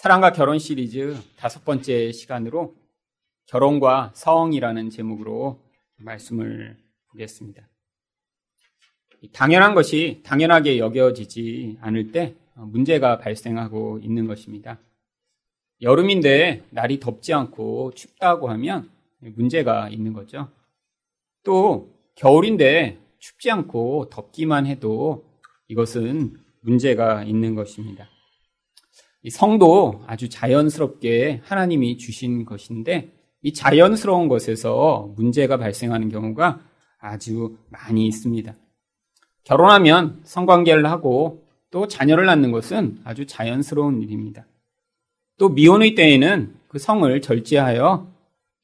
사랑과 결혼 시리즈 다섯 번째 시간으로 결혼과 성이라는 제목으로 말씀을 보겠습니다. 당연한 것이 당연하게 여겨지지 않을 때 문제가 발생하고 있는 것입니다. 여름인데 날이 덥지 않고 춥다고 하면 문제가 있는 거죠. 또 겨울인데 춥지 않고 덥기만 해도 이것은 문제가 있는 것입니다. 성도 아주 자연스럽게 하나님이 주신 것인데 이 자연스러운 것에서 문제가 발생하는 경우가 아주 많이 있습니다. 결혼하면 성관계를 하고 또 자녀를 낳는 것은 아주 자연스러운 일입니다. 또 미혼의 때에는 그 성을 절제하여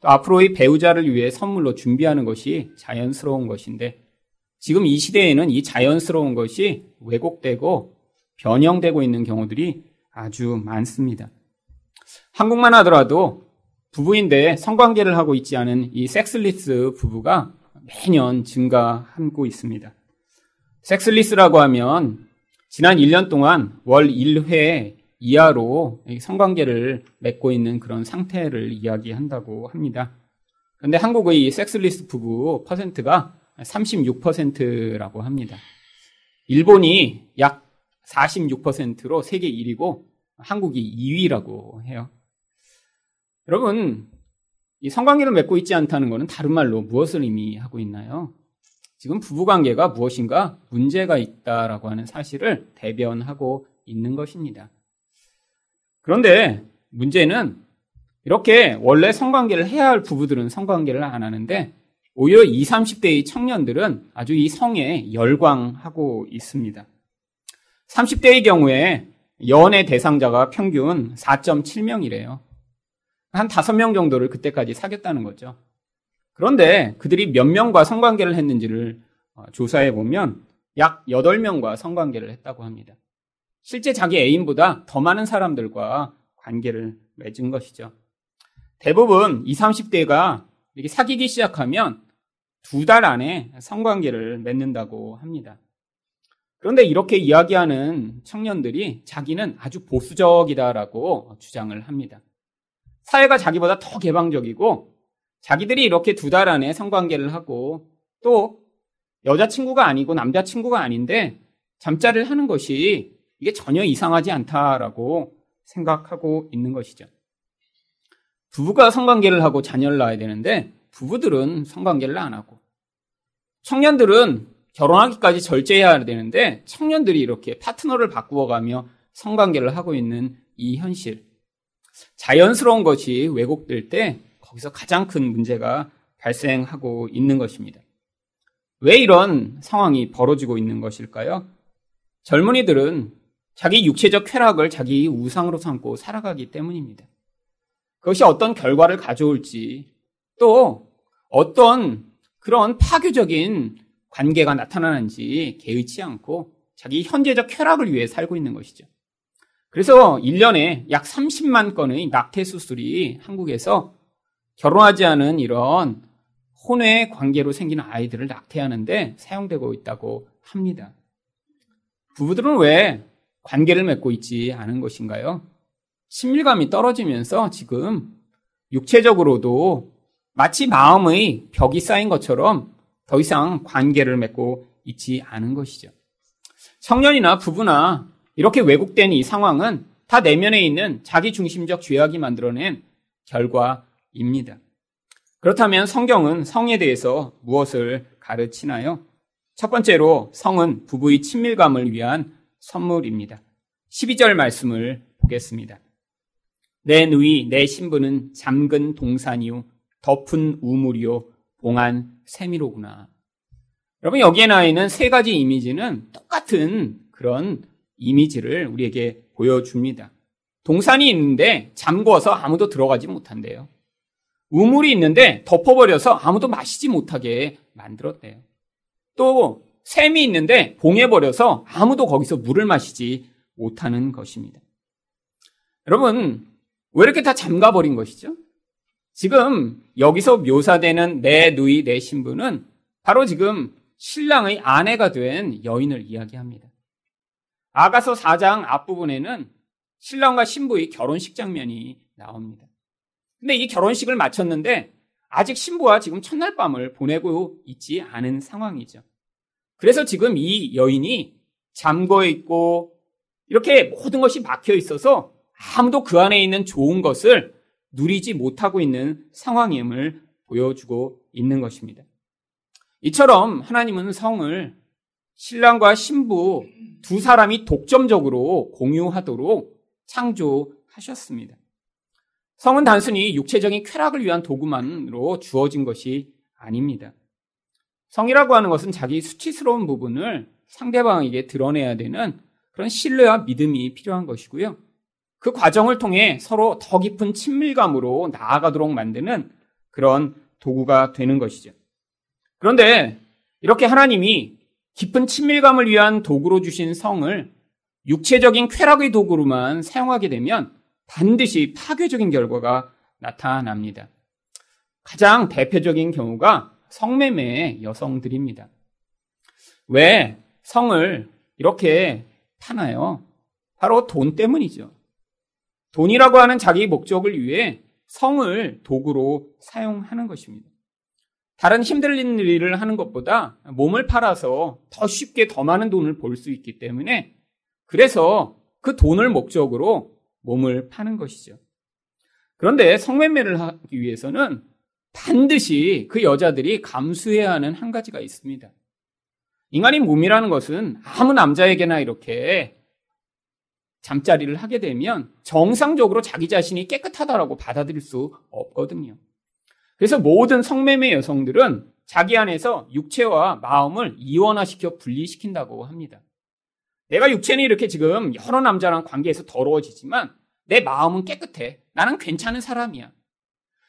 또 앞으로의 배우자를 위해 선물로 준비하는 것이 자연스러운 것인데 지금 이 시대에는 이 자연스러운 것이 왜곡되고 변형되고 있는 경우들이 아주 많습니다. 한국만 하더라도 부부인데 성관계를 하고 있지 않은 이 섹슬리스 부부가 매년 증가하고 있습니다. 섹슬리스라고 하면 지난 1년 동안 월 1회 이하로 성관계를 맺고 있는 그런 상태를 이야기한다고 합니다. 그런데 한국의 섹슬리스 부부 퍼센트가 36%라고 합니다. 일본이 약 46%로 세계 1위고 한국이 2위라고 해요. 여러분, 이 성관계를 맺고 있지 않다는 것은 다른 말로 무엇을 의미하고 있나요? 지금 부부관계가 무엇인가 문제가 있다라고 하는 사실을 대변하고 있는 것입니다. 그런데 문제는 이렇게 원래 성관계를 해야 할 부부들은 성관계를 안 하는데 오히려 20, 30대의 청년들은 아주 이 성에 열광하고 있습니다. 30대의 경우에 연애 대상자가 평균 4.7명이래요. 한 5명 정도를 그때까지 사귀었다는 거죠. 그런데 그들이 몇 명과 성관계를 했는지를 어, 조사해 보면 약 8명과 성관계를 했다고 합니다. 실제 자기 애인보다 더 많은 사람들과 관계를 맺은 것이죠. 대부분 20, 30대가 이렇게 사귀기 시작하면 두 달 안에 성관계를 맺는다고 합니다. 그런데 이렇게 이야기하는 청년들이 자기는 아주 보수적이다라고 주장을 합니다. 사회가 자기보다 더 개방적이고 자기들이 이렇게 두 달 안에 성관계를 하고 또 여자친구가 아니고 남자친구가 아닌데 잠자를 하는 것이 이게 전혀 이상하지 않다라고 생각하고 있는 것이죠. 부부가 성관계를 하고 자녀를 낳아야 되는데 부부들은 성관계를 안 하고 청년들은 결혼하기까지 절제해야 되는데 청년들이 이렇게 파트너를 바꾸어가며 성관계를 하고 있는 이 현실. 자연스러운 것이 왜곡될 때 거기서 가장 큰 문제가 발생하고 있는 것입니다. 왜 이런 상황이 벌어지고 있는 것일까요? 젊은이들은 자기 육체적 쾌락을 자기 우상으로 삼고 살아가기 때문입니다. 그것이 어떤 결과를 가져올지 또 어떤 그런 파괴적인 관계가 나타나는지 개의치 않고 자기 현재적 쾌락을 위해 살고 있는 것이죠. 그래서 1년에 약 30만 건의 낙태 수술이 한국에서 결혼하지 않은 이런 혼외 관계로 생기는 아이들을 낙태하는데 사용되고 있다고 합니다. 부부들은 왜 관계를 맺고 있지 않은 것인가요? 친밀감이 떨어지면서 지금 육체적으로도 마치 마음의 벽이 쌓인 것처럼 더 이상 관계를 맺고 있지 않은 것이죠. 청년이나 부부나 이렇게 왜곡된 이 상황은 다 내면에 있는 자기 중심적 죄악이 만들어낸 결과입니다. 그렇다면 성경은 성에 대해서 무엇을 가르치나요? 첫 번째로 성은 부부의 친밀감을 위한 선물입니다. 12절 말씀을 보겠습니다. 내 누이, 내 신부는 잠근 동산이요, 덮은 우물이요, 봉한 세미로구나. 여러분, 여기에 나와 있는 세 가지 이미지는 똑같은 그런 이미지를 우리에게 보여줍니다. 동산이 있는데 잠궈서 아무도 들어가지 못한대요. 우물이 있는데 덮어버려서 아무도 마시지 못하게 만들었대요. 또 샘이 있는데 봉해버려서 아무도 거기서 물을 마시지 못하는 것입니다. 여러분, 왜 이렇게 다 잠가버린 것이죠? 지금 여기서 묘사되는 내 누이, 내 신부는 바로 지금 신랑의 아내가 된 여인을 이야기합니다. 아가서 4장 앞부분에는 신랑과 신부의 결혼식 장면이 나옵니다. 근데 이 결혼식을 마쳤는데 아직 신부와 지금 첫날 밤을 보내고 있지 않은 상황이죠. 그래서 지금 이 여인이 잠궈 있고 이렇게 모든 것이 막혀 있어서 아무도 그 안에 있는 좋은 것을 누리지 못하고 있는 상황임을 보여주고 있는 것입니다. 이처럼 하나님은 성을 신랑과 신부 두 사람이 독점적으로 공유하도록 창조하셨습니다. 성은 단순히 육체적인 쾌락을 위한 도구만으로 주어진 것이 아닙니다. 성이라고 하는 것은 자기 수치스러운 부분을 상대방에게 드러내야 되는 그런 신뢰와 믿음이 필요한 것이고요. 그 과정을 통해 서로 더 깊은 친밀감으로 나아가도록 만드는 그런 도구가 되는 것이죠. 그런데 이렇게 하나님이 깊은 친밀감을 위한 도구로 주신 성을 육체적인 쾌락의 도구로만 사용하게 되면 반드시 파괴적인 결과가 나타납니다. 가장 대표적인 경우가 성매매 여성들입니다. 왜 성을 이렇게 파나요? 바로 돈 때문이죠. 돈이라고 하는 자기 목적을 위해 성을 도구로 사용하는 것입니다. 다른 힘들린 일을 하는 것보다 몸을 팔아서 더 쉽게 더 많은 돈을 벌 수 있기 때문에 그래서 그 돈을 목적으로 몸을 파는 것이죠. 그런데 성매매를 하기 위해서는 반드시 그 여자들이 감수해야 하는 한 가지가 있습니다. 인간의 몸이라는 것은 아무 남자에게나 이렇게 잠자리를 하게 되면 정상적으로 자기 자신이 깨끗하다라고 받아들일 수 없거든요. 그래서 모든 성매매 여성들은 자기 안에서 육체와 마음을 이원화시켜 분리시킨다고 합니다. 내가 육체는 이렇게 지금 여러 남자랑 관계에서 더러워지지만 내 마음은 깨끗해. 나는 괜찮은 사람이야.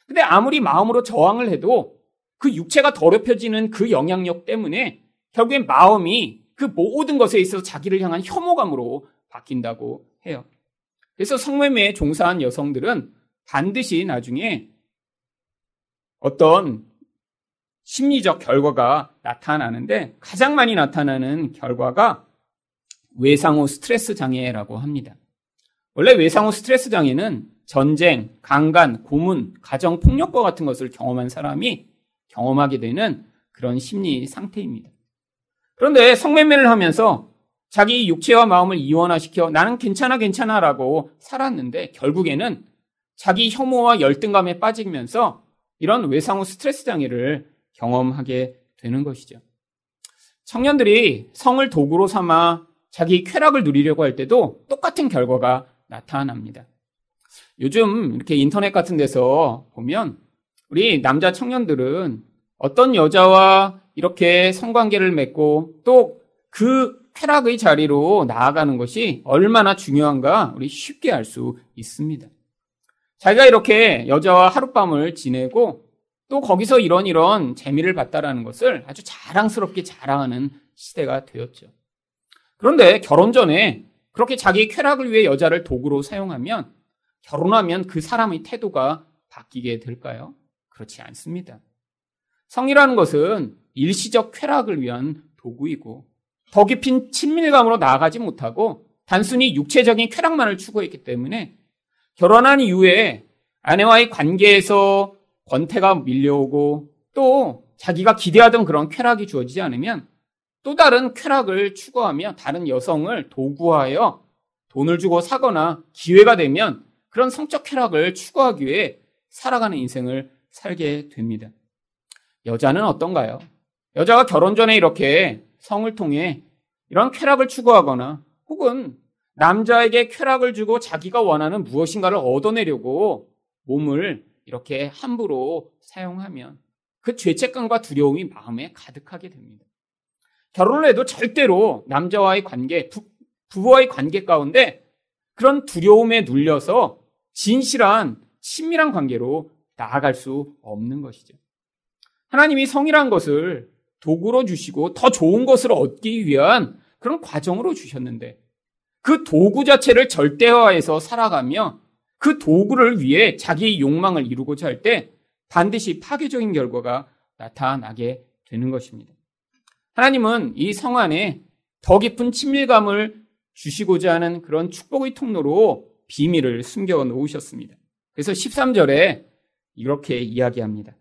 근데 아무리 마음으로 저항을 해도 그 육체가 더럽혀지는 그 영향력 때문에 결국엔 마음이 그 모든 것에 있어서 자기를 향한 혐오감으로 바뀐다고 해요. 그래서 성매매에 종사한 여성들은 반드시 나중에 어떤 심리적 결과가 나타나는데 가장 많이 나타나는 결과가 외상후 스트레스 장애라고 합니다. 원래 외상후 스트레스 장애는 전쟁, 강간, 고문, 가정 폭력과 같은 것을 경험한 사람이 경험하게 되는 그런 심리 상태입니다. 그런데 성매매를 하면서 자기 육체와 마음을 이원화시켜 나는 괜찮아 괜찮아라고 살았는데 결국에는 자기 혐오와 열등감에 빠지면서 이런 외상후 스트레스 장애를 경험하게 되는 것이죠. 청년들이 성을 도구로 삼아 자기 쾌락을 누리려고 할 때도 똑같은 결과가 나타납니다. 요즘 이렇게 인터넷 같은 데서 보면 우리 남자 청년들은 어떤 여자와 이렇게 성관계를 맺고 또 그 쾌락의 자리로 나아가는 것이 얼마나 중요한가 우리 쉽게 알 수 있습니다. 자기가 이렇게 여자와 하룻밤을 지내고 또 거기서 이런 이런 재미를 봤다라는 것을 아주 자랑스럽게 자랑하는 시대가 되었죠. 그런데 결혼 전에 그렇게 자기 쾌락을 위해 여자를 도구로 사용하면 결혼하면 그 사람의 태도가 바뀌게 될까요? 그렇지 않습니다. 성이라는 것은 일시적 쾌락을 위한 도구이고 더 깊은 친밀감으로 나아가지 못하고 단순히 육체적인 쾌락만을 추구했기 때문에 결혼한 이후에 아내와의 관계에서 권태가 밀려오고 또 자기가 기대하던 그런 쾌락이 주어지지 않으면 또 다른 쾌락을 추구하며 다른 여성을 도구하여 돈을 주고 사거나 기회가 되면 그런 성적 쾌락을 추구하기 위해 살아가는 인생을 살게 됩니다. 여자는 어떤가요? 여자가 결혼 전에 이렇게 성을 통해 이런 쾌락을 추구하거나 혹은 남자에게 쾌락을 주고 자기가 원하는 무엇인가를 얻어내려고 몸을 이렇게 함부로 사용하면 그 죄책감과 두려움이 마음에 가득하게 됩니다. 결혼을 해도 절대로 남자와의 관계, 부, 부부와의 관계 가운데 그런 두려움에 눌려서 진실한 친밀한 관계로 나아갈 수 없는 것이죠. 하나님이 성이란 것을 도구로 주시고 더 좋은 것을 얻기 위한 그런 과정으로 주셨는데 그 도구 자체를 절대화해서 살아가며 그 도구를 위해 자기의 욕망을 이루고자 할 때 반드시 파괴적인 결과가 나타나게 되는 것입니다. 하나님은 이 성 안에 더 깊은 친밀감을 주시고자 하는 그런 축복의 통로로 비밀을 숨겨 놓으셨습니다. 그래서 13절에 이렇게 이야기합니다.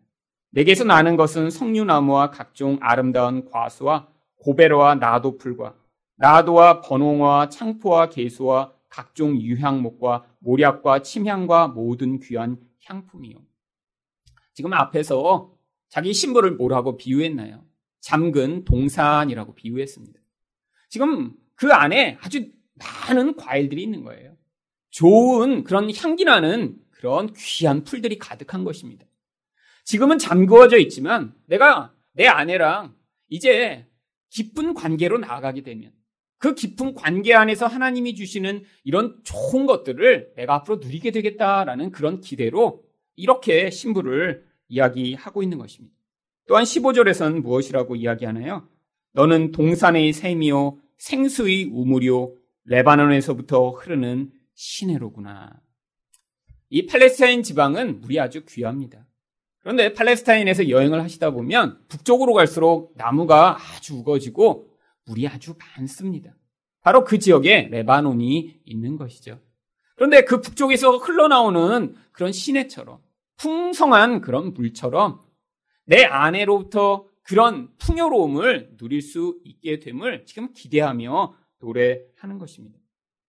내게서 나는 것은 석류나무와 각종 아름다운 과수와 고베로와 나도풀과 나도와 번홍과 창포와 개수와 각종 유향목과 모략과 침향과 모든 귀한 향품이요. 지금 앞에서 자기 신부를 뭐라고 비유했나요? 잠근 동산이라고 비유했습니다. 지금 그 안에 아주 많은 과일들이 있는 거예요. 좋은 그런 향기 나는 그런 귀한 풀들이 가득한 것입니다. 지금은 잠그어져 있지만 내가 내 아내랑 이제 깊은 관계로 나아가게 되면 그 깊은 관계 안에서 하나님이 주시는 이런 좋은 것들을 내가 앞으로 누리게 되겠다라는 그런 기대로 이렇게 신부를 이야기하고 있는 것입니다. 또한 15절에서는 무엇이라고 이야기하나요? 너는 동산의 샘이요 생수의 우물이요 레바논에서부터 흐르는 시내로구나. 이 팔레스타인 지방은 물이 아주 귀합니다. 그런데 팔레스타인에서 여행을 하시다 보면 북쪽으로 갈수록 나무가 아주 우거지고 물이 아주 많습니다. 바로 그 지역에 레바논이 있는 것이죠. 그런데 그 북쪽에서 흘러나오는 그런 시내처럼 풍성한 그런 물처럼 내 아내로부터 그런 풍요로움을 누릴 수 있게 됨을 지금 기대하며 노래하는 것입니다.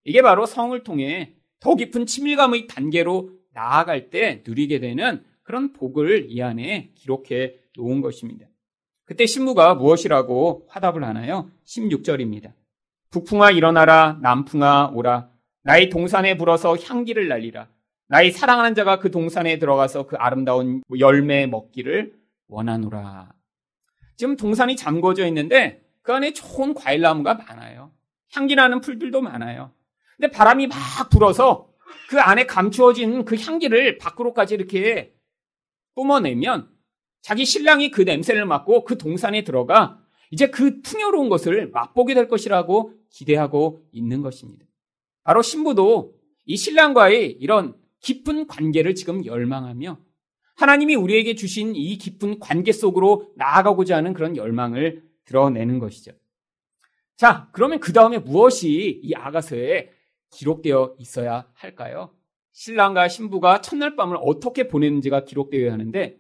이게 바로 성을 통해 더 깊은 친밀감의 단계로 나아갈 때 누리게 되는 그런 복을 이 안에 기록해 놓은 것입니다. 그때 신부가 무엇이라고 화답을 하나요? 16절입니다. 북풍아 일어나라, 남풍아 오라. 나의 동산에 불어서 향기를 날리라. 나의 사랑하는 자가 그 동산에 들어가서 그 아름다운 열매 먹기를 원하노라. 지금 동산이 잠궈져 있는데 그 안에 좋은 과일 나무가 많아요. 향기 나는 풀들도 많아요. 근데 바람이 막 불어서 그 안에 감추어진 그 향기를 밖으로까지 이렇게 뿜어내면 자기 신랑이 그 냄새를 맡고 그 동산에 들어가 이제 그 풍요로운 것을 맛보게 될 것이라고 기대하고 있는 것입니다. 바로 신부도 이 신랑과의 이런 깊은 관계를 지금 열망하며 하나님이 우리에게 주신 이 깊은 관계 속으로 나아가고자 하는 그런 열망을 드러내는 것이죠. 자, 그러면 그 다음에 무엇이 이 아가서에 기록되어 있어야 할까요? 신랑과 신부가 첫날 밤을 어떻게 보냈는지가 기록되어야 하는데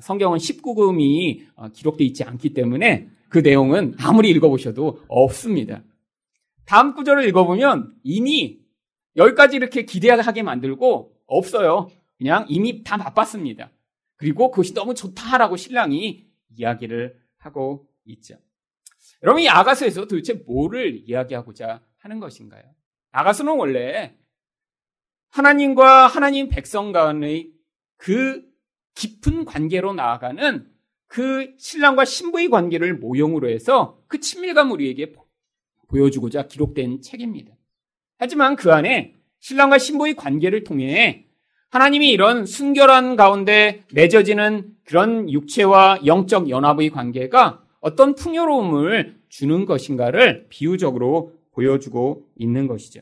성경은 19금이 어, 기록되어 있지 않기 때문에 그 내용은 아무리 읽어보셔도 없습니다. 다음 구절을 읽어보면 이미 여기까지 이렇게 기대하게 만들고 없어요. 그냥 이미 다 바빴습니다. 그리고 그것이 너무 좋다라고 신랑이 이야기를 하고 있죠. 여러분 이 아가서에서 도대체 뭐를 이야기하고자 하는 것인가요? 아가서는 원래 하나님과 하나님 백성 간의 그 깊은 관계로 나아가는 그 신랑과 신부의 관계를 모형으로 해서 그 친밀감을 우리에게 보여주고자 기록된 책입니다. 하지만 그 안에 신랑과 신부의 관계를 통해 하나님이 이런 순결한 가운데 맺어지는 그런 육체와 영적 연합의 관계가 어떤 풍요로움을 주는 것인가를 비유적으로 보여주고 있는 것이죠.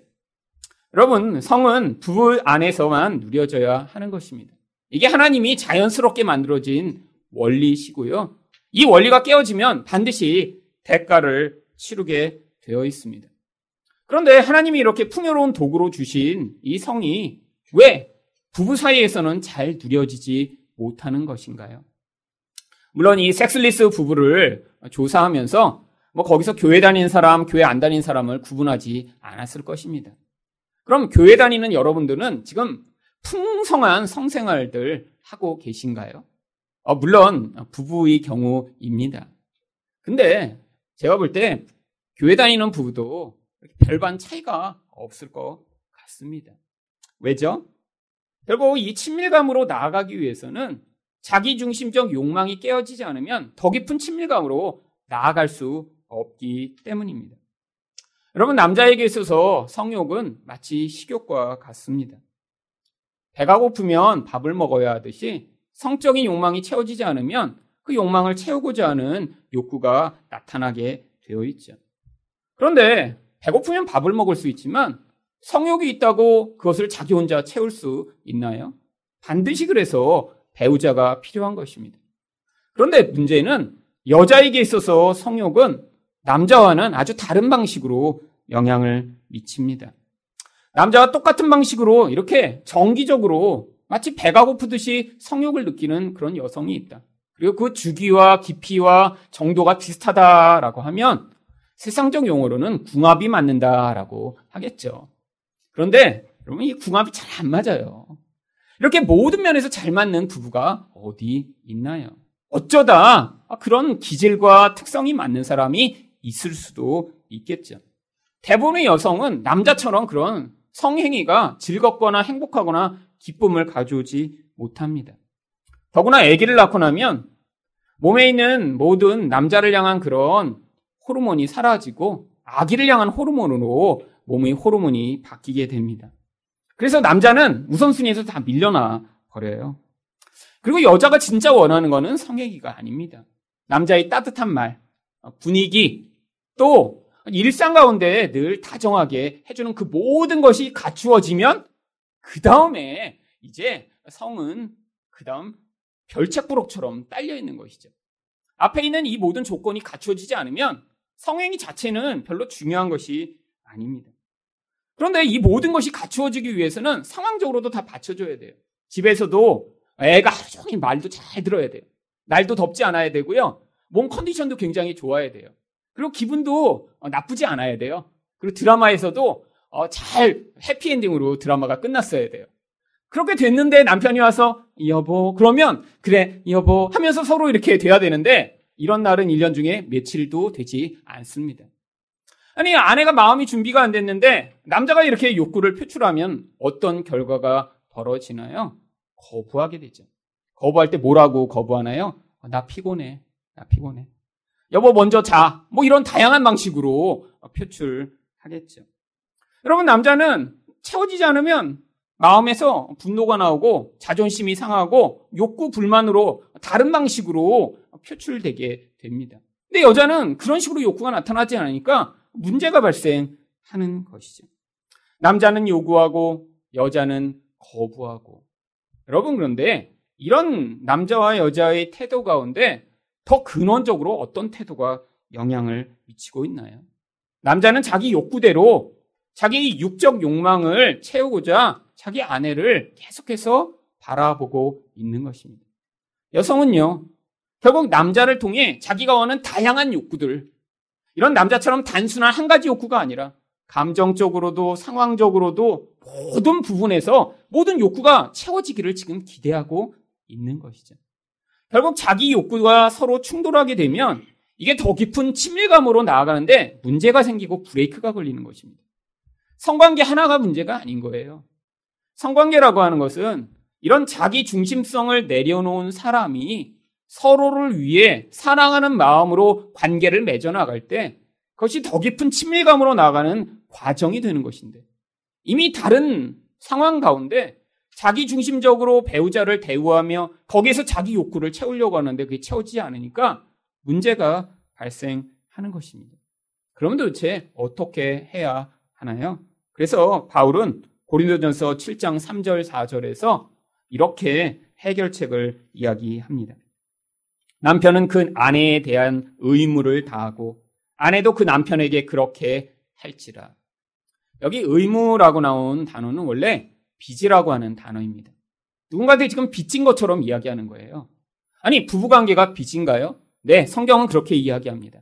여러분, 성은 부부 안에서만 누려져야 하는 것입니다. 이게 하나님이 자연스럽게 만들어진 원리시고요. 이 원리가 깨어지면 반드시 대가를 치르게 되어 있습니다. 그런데 하나님이 이렇게 풍요로운 도구로 주신 이 성이 왜 부부 사이에서는 잘 누려지지 못하는 것인가요? 물론 이 섹슬리스 부부를 조사하면서 뭐 거기서 교회 다니는 사람, 교회 안 다니는 사람을 구분하지 않았을 것입니다. 그럼 교회 다니는 여러분들은 지금 풍성한 성생활들 하고 계신가요? 어, 물론 부부의 경우입니다. 근데 제가 볼 때 교회 다니는 부부도 별반 차이가 없을 것 같습니다. 왜죠? 결국 이 친밀감으로 나아가기 위해서는 자기 중심적 욕망이 깨어지지 않으면 더 깊은 친밀감으로 나아갈 수 없기 때문입니다. 여러분, 남자에게 있어서 성욕은 마치 식욕과 같습니다. 배가 고프면 밥을 먹어야 하듯이 성적인 욕망이 채워지지 않으면 그 욕망을 채우고자 하는 욕구가 나타나게 되어 있죠. 그런데 배고프면 밥을 먹을 수 있지만 성욕이 있다고 그것을 자기 혼자 채울 수 있나요? 반드시 그래서 배우자가 필요한 것입니다. 그런데 문제는 여자에게 있어서 성욕은 남자와는 아주 다른 방식으로 영향을 미칩니다. 남자와 똑같은 방식으로 이렇게 정기적으로 마치 배가 고프듯이 성욕을 느끼는 그런 여성이 있다. 그리고 그 주기와 깊이와 정도가 비슷하다라고 하면 세상적 용어로는 궁합이 맞는다라고 하겠죠. 그런데 여러분 이 궁합이 잘 안 맞아요. 이렇게 모든 면에서 잘 맞는 부부가 어디 있나요? 어쩌다 그런 기질과 특성이 맞는 사람이 있을 수도 있겠죠. 대부분의 여성은 남자처럼 그런 성행위가 즐겁거나 행복하거나 기쁨을 가져오지 못합니다. 더구나 아기를 낳고 나면 몸에 있는 모든 남자를 향한 그런 호르몬이 사라지고 아기를 향한 호르몬으로 몸의 호르몬이 바뀌게 됩니다. 그래서 남자는 우선순위에서 다 밀려나 버려요. 그리고 여자가 진짜 원하는 거는 성애기가 아닙니다. 남자의 따뜻한 말, 분위기, 또 일상 가운데 늘 다정하게 해주는 그 모든 것이 갖추어지면 그 다음에 이제 성은 그 다음 별책부록처럼 딸려 있는 것이죠. 앞에 있는 이 모든 조건이 갖추어지지 않으면 성행위 자체는 별로 중요한 것이 아닙니다. 그런데 이 모든 것이 갖추어지기 위해서는 상황적으로도 다 받쳐줘야 돼요. 집에서도 애가 하루 종일 말도 잘 들어야 돼요. 날도 덥지 않아야 되고요. 몸 컨디션도 굉장히 좋아야 돼요. 그리고 기분도 나쁘지 않아야 돼요. 그리고 드라마에서도 잘 해피엔딩으로 드라마가 끝났어야 돼요. 그렇게 됐는데 남편이 와서 여보 그러면 그래 여보 하면서 서로 이렇게 돼야 되는데 이런 날은 1년 중에 며칠도 되지 않습니다. 아니 아내가 마음이 준비가 안 됐는데 남자가 이렇게 욕구를 표출하면 어떤 결과가 벌어지나요? 거부하게 되죠. 거부할 때 뭐라고 거부하나요? 나 피곤해. 나 피곤해. 여보 먼저 자. 뭐 이런 다양한 방식으로 표출하겠죠. 여러분 남자는 채워지지 않으면 마음에서 분노가 나오고 자존심이 상하고 욕구 불만으로 다른 방식으로 표출되게 됩니다. 근데 여자는 그런 식으로 욕구가 나타나지 않으니까 문제가 발생하는 것이죠. 남자는 요구하고 여자는 거부하고. 여러분 그런데 이런 남자와 여자의 태도 가운데 더 근원적으로 어떤 태도가 영향을 미치고 있나요? 남자는 자기 욕구대로 자기 육적 욕망을 채우고자 자기 아내를 계속해서 바라보고 있는 것입니다. 여성은요, 결국 남자를 통해 자기가 원하는 다양한 욕구들, 이런 남자처럼 단순한 한 가지 욕구가 아니라 감정적으로도 상황적으로도 모든 부분에서 모든 욕구가 채워지기를 지금 기대하고 있는 것이죠. 결국 자기 욕구가 서로 충돌하게 되면 이게 더 깊은 친밀감으로 나아가는데 문제가 생기고 브레이크가 걸리는 것입니다. 성관계 하나가 문제가 아닌 거예요. 성관계라고 하는 것은 이런 자기 중심성을 내려놓은 사람이 서로를 위해 사랑하는 마음으로 관계를 맺어나갈 때 그것이 더 깊은 친밀감으로 나가는 과정이 되는 것인데 이미 다른 상황 가운데 자기 중심적으로 배우자를 대우하며 거기에서 자기 욕구를 채우려고 하는데 그게 채워지지 않으니까 문제가 발생하는 것입니다. 그럼 도대체 어떻게 해야 하나요? 그래서 바울은 고린도전서 7장 3절 4절에서 이렇게 해결책을 이야기합니다. 남편은 그 아내에 대한 의무를 다하고 아내도 그 남편에게 그렇게 할지라. 여기 의무라고 나온 단어는 원래 빚이라고 하는 단어입니다. 누군가한테 지금 빚진 것처럼 이야기하는 거예요. 아니, 부부관계가 빚인가요? 네, 성경은 그렇게 이야기합니다.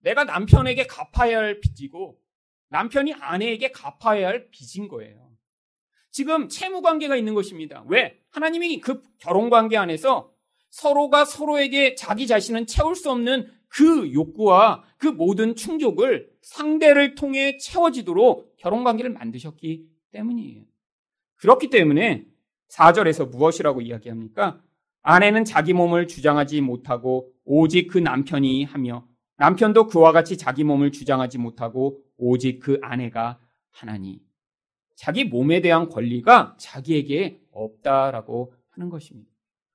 내가 남편에게 갚아야 할 빚이고 남편이 아내에게 갚아야 할 빚인 거예요. 지금 채무 관계가 있는 것입니다. 왜? 하나님이 그 결혼 관계 안에서 서로가 서로에게 자기 자신은 채울 수 없는 그 욕구와 그 모든 충족을 상대를 통해 채워지도록 결혼 관계를 만드셨기 때문이에요. 그렇기 때문에 4절에서 무엇이라고 이야기합니까? 아내는 자기 몸을 주장하지 못하고 오직 그 남편이 하며 남편도 그와 같이 자기 몸을 주장하지 못하고 오직 그 아내가 하나니. 자기 몸에 대한 권리가 자기에게 없다라고 하는 것입니다.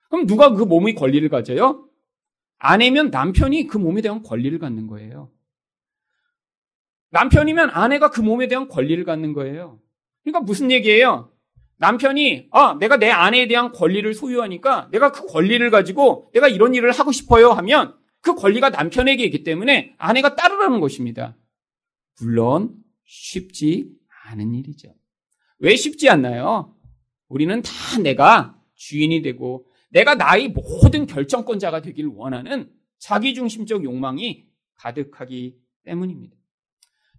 그럼 누가 그 몸의 권리를 가져요? 아내면 남편이 그 몸에 대한 권리를 갖는 거예요. 남편이면 아내가 그 몸에 대한 권리를 갖는 거예요. 그러니까 무슨 얘기예요? 남편이 아 내가 내 아내에 대한 권리를 소유하니까 내가 그 권리를 가지고 내가 이런 일을 하고 싶어요 하면 그 권리가 남편에게 있기 때문에 아내가 따르라는 것입니다. 물론 쉽지 않은 일이죠. 왜 쉽지 않나요? 우리는 다 내가 주인이 되고 내가 나의 모든 결정권자가 되길 원하는 자기중심적 욕망이 가득하기 때문입니다.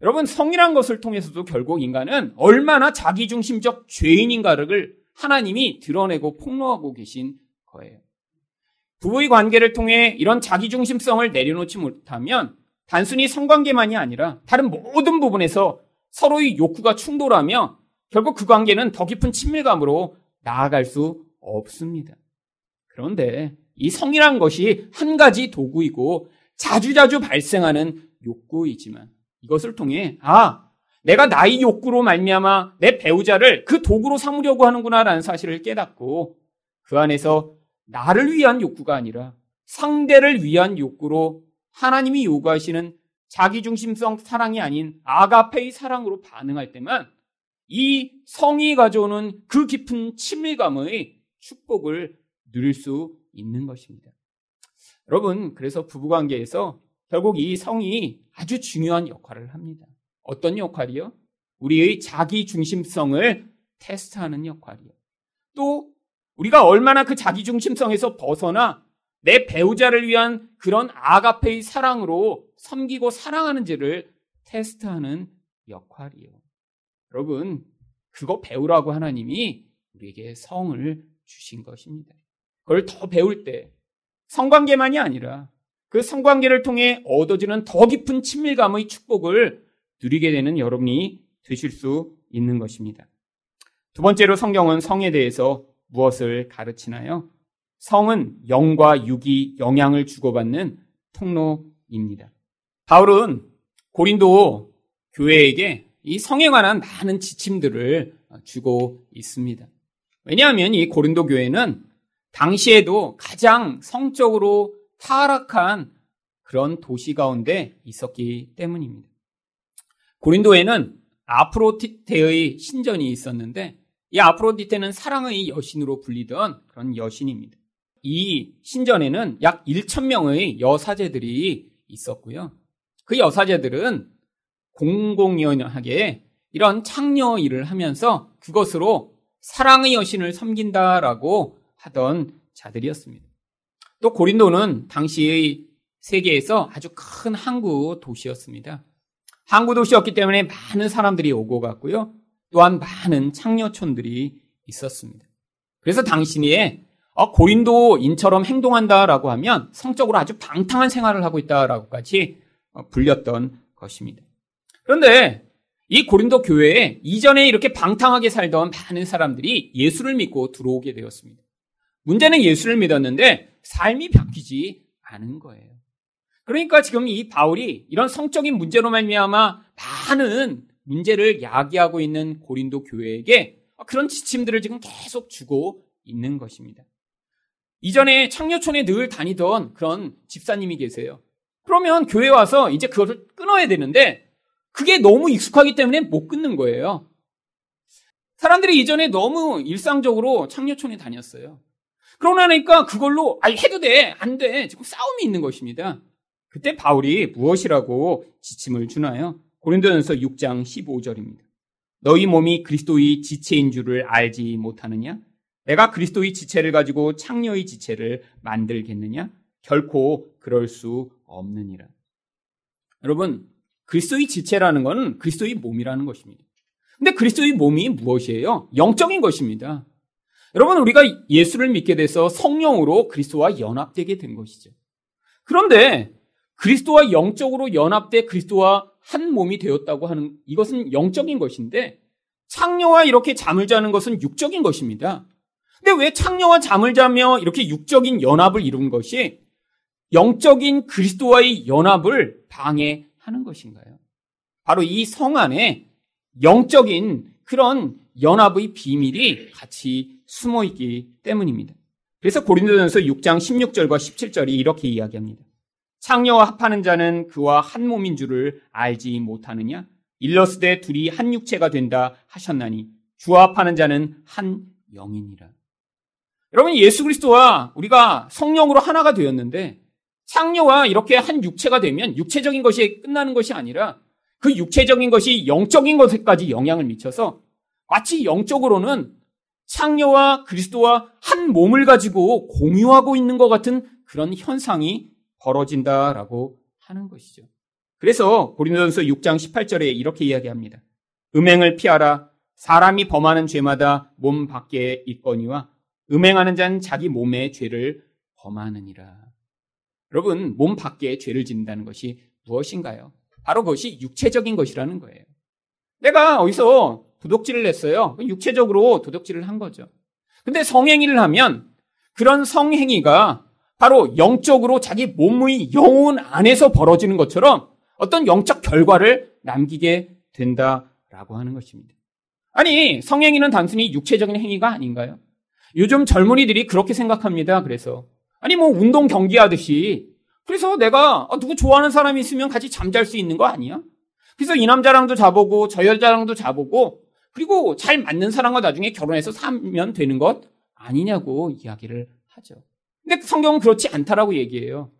여러분, 성이란 것을 통해서도 결국 인간은 얼마나 자기중심적 죄인인가를 하나님이 드러내고 폭로하고 계신 거예요. 부부의 관계를 통해 이런 자기중심성을 내려놓지 못하면 단순히 성관계만이 아니라 다른 모든 부분에서 서로의 욕구가 충돌하며 결국 그 관계는 더 깊은 친밀감으로 나아갈 수 없습니다. 그런데 이 성이란 것이 한 가지 도구이고 자주자주 발생하는 욕구이지만 이것을 통해 아 내가 나의 욕구로 말미암아 내 배우자를 그 도구로 삼으려고 하는구나라는 사실을 깨닫고 그 안에서 나를 위한 욕구가 아니라 상대를 위한 욕구로 하나님이 요구하시는 자기중심성 사랑이 아닌 아가페의 사랑으로 반응할 때만 이 성이 가져오는 그 깊은 친밀감의 축복을 누릴 수 있는 것입니다. 여러분, 그래서 부부관계에서 결국 이 성이 아주 중요한 역할을 합니다. 어떤 역할이요? 우리의 자기 중심성을 테스트하는 역할이요. 또 우리가 얼마나 그 자기 중심성에서 벗어나 내 배우자를 위한 그런 아가페의 사랑으로 섬기고 사랑하는지를 테스트하는 역할이요. 여러분, 그거 배우라고 하나님이 우리에게 성을 주신 것입니다. 그걸 더 배울 때 성관계만이 아니라 그 성관계를 통해 얻어지는 더 깊은 친밀감의 축복을 누리게 되는 여러분이 되실 수 있는 것입니다. 두 번째로 성경은 성에 대해서 무엇을 가르치나요? 성은 영과 육이 영향을 주고받는 통로입니다. 바울은 고린도 교회에게 이 성에 관한 많은 지침들을 주고 있습니다. 왜냐하면 이 고린도 교회는 당시에도 가장 성적으로 타락한 그런 도시 가운데 있었기 때문입니다. 고린도에는 아프로디테의 신전이 있었는데 이 아프로디테는 사랑의 여신으로 불리던 그런 여신입니다. 이 신전에는 약 1천명의 여사제들이 있었고요. 그 여사제들은 공공연하게 이런 창녀 일을 하면서 그것으로 사랑의 여신을 섬긴다라고 하던 자들이었습니다. 또 고린도는 당시의 세계에서 아주 큰 항구 도시였습니다. 항구 도시였기 때문에 많은 사람들이 오고 갔고요. 또한 많은 창녀촌들이 있었습니다. 그래서 당신이 어, 고린도인처럼 행동한다라고 하면 성적으로 아주 방탕한 생활을 하고 있다라고까지 어, 불렸던 것입니다. 그런데 이 고린도 교회에 이전에 이렇게 방탕하게 살던 많은 사람들이 예수를 믿고 들어오게 되었습니다. 문제는 예수를 믿었는데 삶이 바뀌지 않은 거예요. 그러니까 지금 이 바울이 이런 성적인 문제로 말미암아 많은 문제를 야기하고 있는 고린도 교회에게 그런 지침들을 지금 계속 주고 있는 것입니다. 이전에 창녀촌에 늘 다니던 그런 집사님이 계세요. 그러면 교회 와서 이제 그것을 끊어야 되는데 그게 너무 익숙하기 때문에 못 끊는 거예요. 사람들이 이전에 너무 일상적으로 창녀촌에 다녔어요. 그러고 나니까 그걸로 아 해도 돼, 안 돼. 지금 싸움이 있는 것입니다. 그때 바울이 무엇이라고 지침을 주나요? 고린도전서 6장 15절입니다. 너희 몸이 그리스도의 지체인 줄을 알지 못하느냐? 내가 그리스도의 지체를 가지고 창녀의 지체를 만들겠느냐? 결코 그럴 수 없느니라. 여러분, 그리스도의 지체라는 것은 그리스도의 몸이라는 것입니다. 근데 그리스도의 몸이 무엇이에요? 영적인 것입니다. 여러분, 우리가 예수를 믿게 돼서 성령으로 그리스도와 연합되게 된 것이죠. 그런데 그리스도와 영적으로 연합돼 그리스도와 한 몸이 되었다고 하는 이것은 영적인 것인데 창녀와 이렇게 잠을 자는 것은 육적인 것입니다. 근데 왜 창녀와 잠을 자며 이렇게 육적인 연합을 이룬 것이 영적인 그리스도와의 연합을 방해 하는 것인가요? 바로 이 성 안에 영적인 그런 연합의 비밀이 같이 숨어 있기 때문입니다. 그래서 고린도전서 6장 16절과 17절이 이렇게 이야기합니다. 창녀와 합하는 자는 그와 한 몸인 줄을 알지 못하느냐? 일러스되 둘이 한 육체가 된다 하셨나니 주와 합하는 자는 한 영이니라. 여러분 예수 그리스도와 우리가 성령으로 하나가 되었는데 창녀와 이렇게 한 육체가 되면 육체적인 것이 끝나는 것이 아니라 그 육체적인 것이 영적인 것에까지 영향을 미쳐서 마치 영적으로는 창녀와 그리스도와 한 몸을 가지고 공유하고 있는 것 같은 그런 현상이 벌어진다라고 하는 것이죠. 그래서 고린도전서 6장 18절에 이렇게 이야기합니다. 음행을 피하라. 사람이 범하는 죄마다 몸 밖에 있거니와 음행하는 자는 자기 몸의 죄를 범하느니라. 여러분, 몸 밖에 죄를 짓는다는 것이 무엇인가요? 바로 그것이 육체적인 것이라는 거예요. 내가 어디서 도둑질을 했어요. 육체적으로 도둑질을 한 거죠. 근데 성행위를 하면 그런 성행위가 바로 영적으로 자기 몸의 영혼 안에서 벌어지는 것처럼 어떤 영적 결과를 남기게 된다라고 하는 것입니다. 아니, 성행위는 단순히 육체적인 행위가 아닌가요? 요즘 젊은이들이 그렇게 생각합니다. 그래서. 아니, 뭐, 운동 경기하듯이. 그래서 내가 아, 누구 좋아하는 사람이 있으면 같이 잠잘 수 있는 거 아니야? 그래서 이 남자랑도 자보고 저 여자랑도 자보고 그리고 잘 맞는 사람과 나중에 결혼해서 살면 되는 것 아니냐고 이야기를 하죠. 근데 성경은 그렇지 않다라고 얘기해요.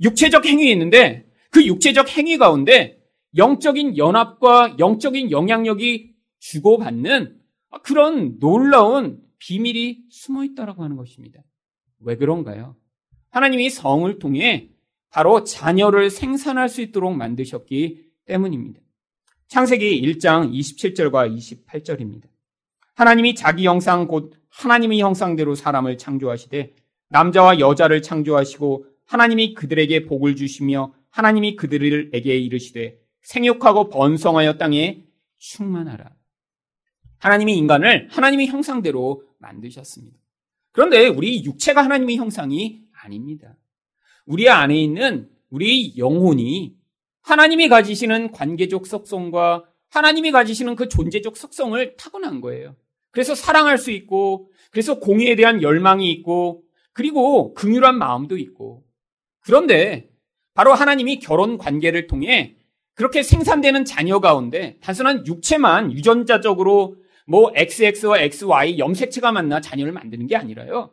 육체적 행위 있는데 그 육체적 행위 가운데 영적인 연합과 영적인 영향력이 주고받는 그런 놀라운 비밀이 숨어 있다라고 하는 것입니다. 왜 그런가요? 하나님이 성을 통해 바로 자녀를 생산할 수 있도록 만드셨기 때문입니다. 창세기 1장 27절과 28절입니다. 하나님이 자기 형상 곧 하나님의 형상대로 사람을 창조하시되 남자와 여자를 창조하시고 하나님이 그들에게 복을 주시며 하나님이 그들에게 이르시되 생육하고 번성하여 땅에 충만하라. 하나님이 인간을 하나님의 형상대로 만드셨습니다. 그런데 우리 육체가 하나님의 형상이 아닙니다. 우리 안에 있는 우리 영혼이 하나님이 가지시는 관계적 속성과 하나님이 가지시는 그 존재적 속성을 타고난 거예요. 그래서 사랑할 수 있고, 그래서 공의에 대한 열망이 있고, 그리고 긍휼한 마음도 있고. 그런데 바로 하나님이 결혼 관계를 통해 그렇게 생산되는 자녀 가운데 단순한 육체만 유전자적으로 뭐 XX와 XY 염색체가 만나 자녀를 만드는 게 아니라요.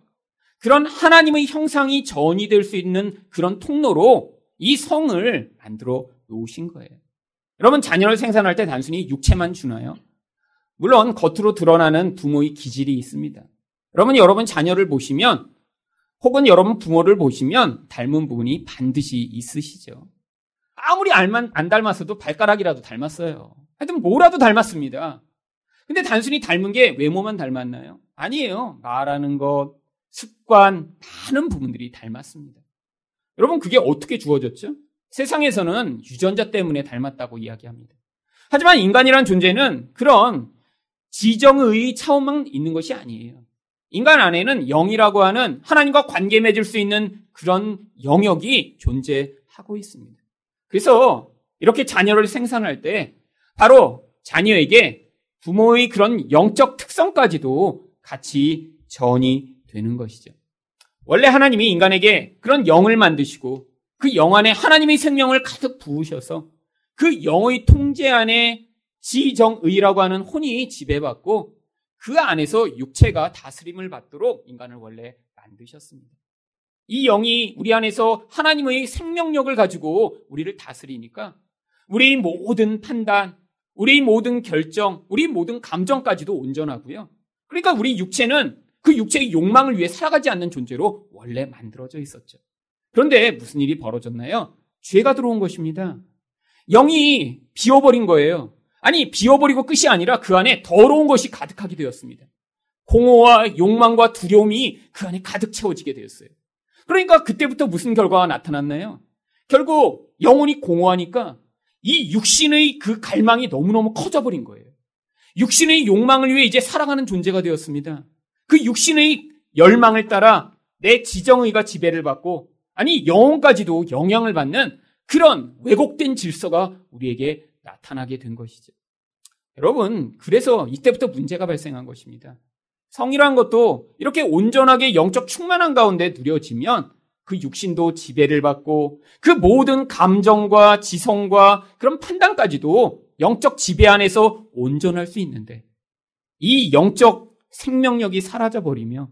그런 하나님의 형상이 전이 될 수 있는 그런 통로로 이 성을 만들어 놓으신 거예요. 여러분 자녀를 생산할 때 단순히 육체만 주나요? 물론 겉으로 드러나는 부모의 기질이 있습니다. 여러분 여러분 자녀를 보시면 혹은 여러분 부모를 보시면 닮은 부분이 반드시 있으시죠. 아무리 알만 안 닮았어도 발가락이라도 닮았어요. 하여튼 뭐라도 닮았습니다. 근데 단순히 닮은 게 외모만 닮았나요? 아니에요. 말하는 것, 습관, 많은 부분들이 닮았습니다. 여러분, 그게 어떻게 주어졌죠? 세상에서는 유전자 때문에 닮았다고 이야기합니다. 하지만 인간이란 존재는 그런 지정의 차원만 있는 것이 아니에요. 인간 안에는 영이라고 하는 하나님과 관계 맺을 수 있는 그런 영역이 존재하고 있습니다. 그래서 이렇게 자녀를 생산할 때 바로 자녀에게 부모의 그런 영적 특성까지도 같이 전이 되는 것이죠. 원래 하나님이 인간에게 그런 영을 만드시고 그 영 안에 하나님의 생명을 가득 부으셔서 그 영의 통제 안에 지정의라고 하는 혼이 지배받고 그 안에서 육체가 다스림을 받도록 인간을 원래 만드셨습니다. 이 영이 우리 안에서 하나님의 생명력을 가지고 우리를 다스리니까 우리 모든 판단, 우리 모든 결정, 우리 모든 감정까지도 온전하고요. 그러니까 우리 육체는 그 육체의 욕망을 위해 살아가지 않는 존재로 원래 만들어져 있었죠. 그런데 무슨 일이 벌어졌나요? 죄가 들어온 것입니다. 영이 비워버린 거예요. 아니, 비워버리고 끝이 아니라 그 안에 더러운 것이 가득하게 되었습니다. 공허와 욕망과 두려움이 그 안에 가득 채워지게 되었어요. 그러니까 그때부터 무슨 결과가 나타났나요? 결국 영혼이 공허하니까 이 육신의 그 갈망이 너무너무 커져버린 거예요. 육신의 욕망을 위해 이제 살아가는 존재가 되었습니다. 그 육신의 열망을 따라 내 지정의가 지배를 받고 아니 영혼까지도 영향을 받는 그런 왜곡된 질서가 우리에게 나타나게 된 것이죠. 여러분, 그래서 이때부터 문제가 발생한 것입니다. 성이란 것도 이렇게 온전하게 영적 충만한 가운데 누려지면 그 육신도 지배를 받고 그 모든 감정과 지성과 그런 판단까지도 영적 지배 안에서 온전할 수 있는데 이 영적 생명력이 사라져 버리며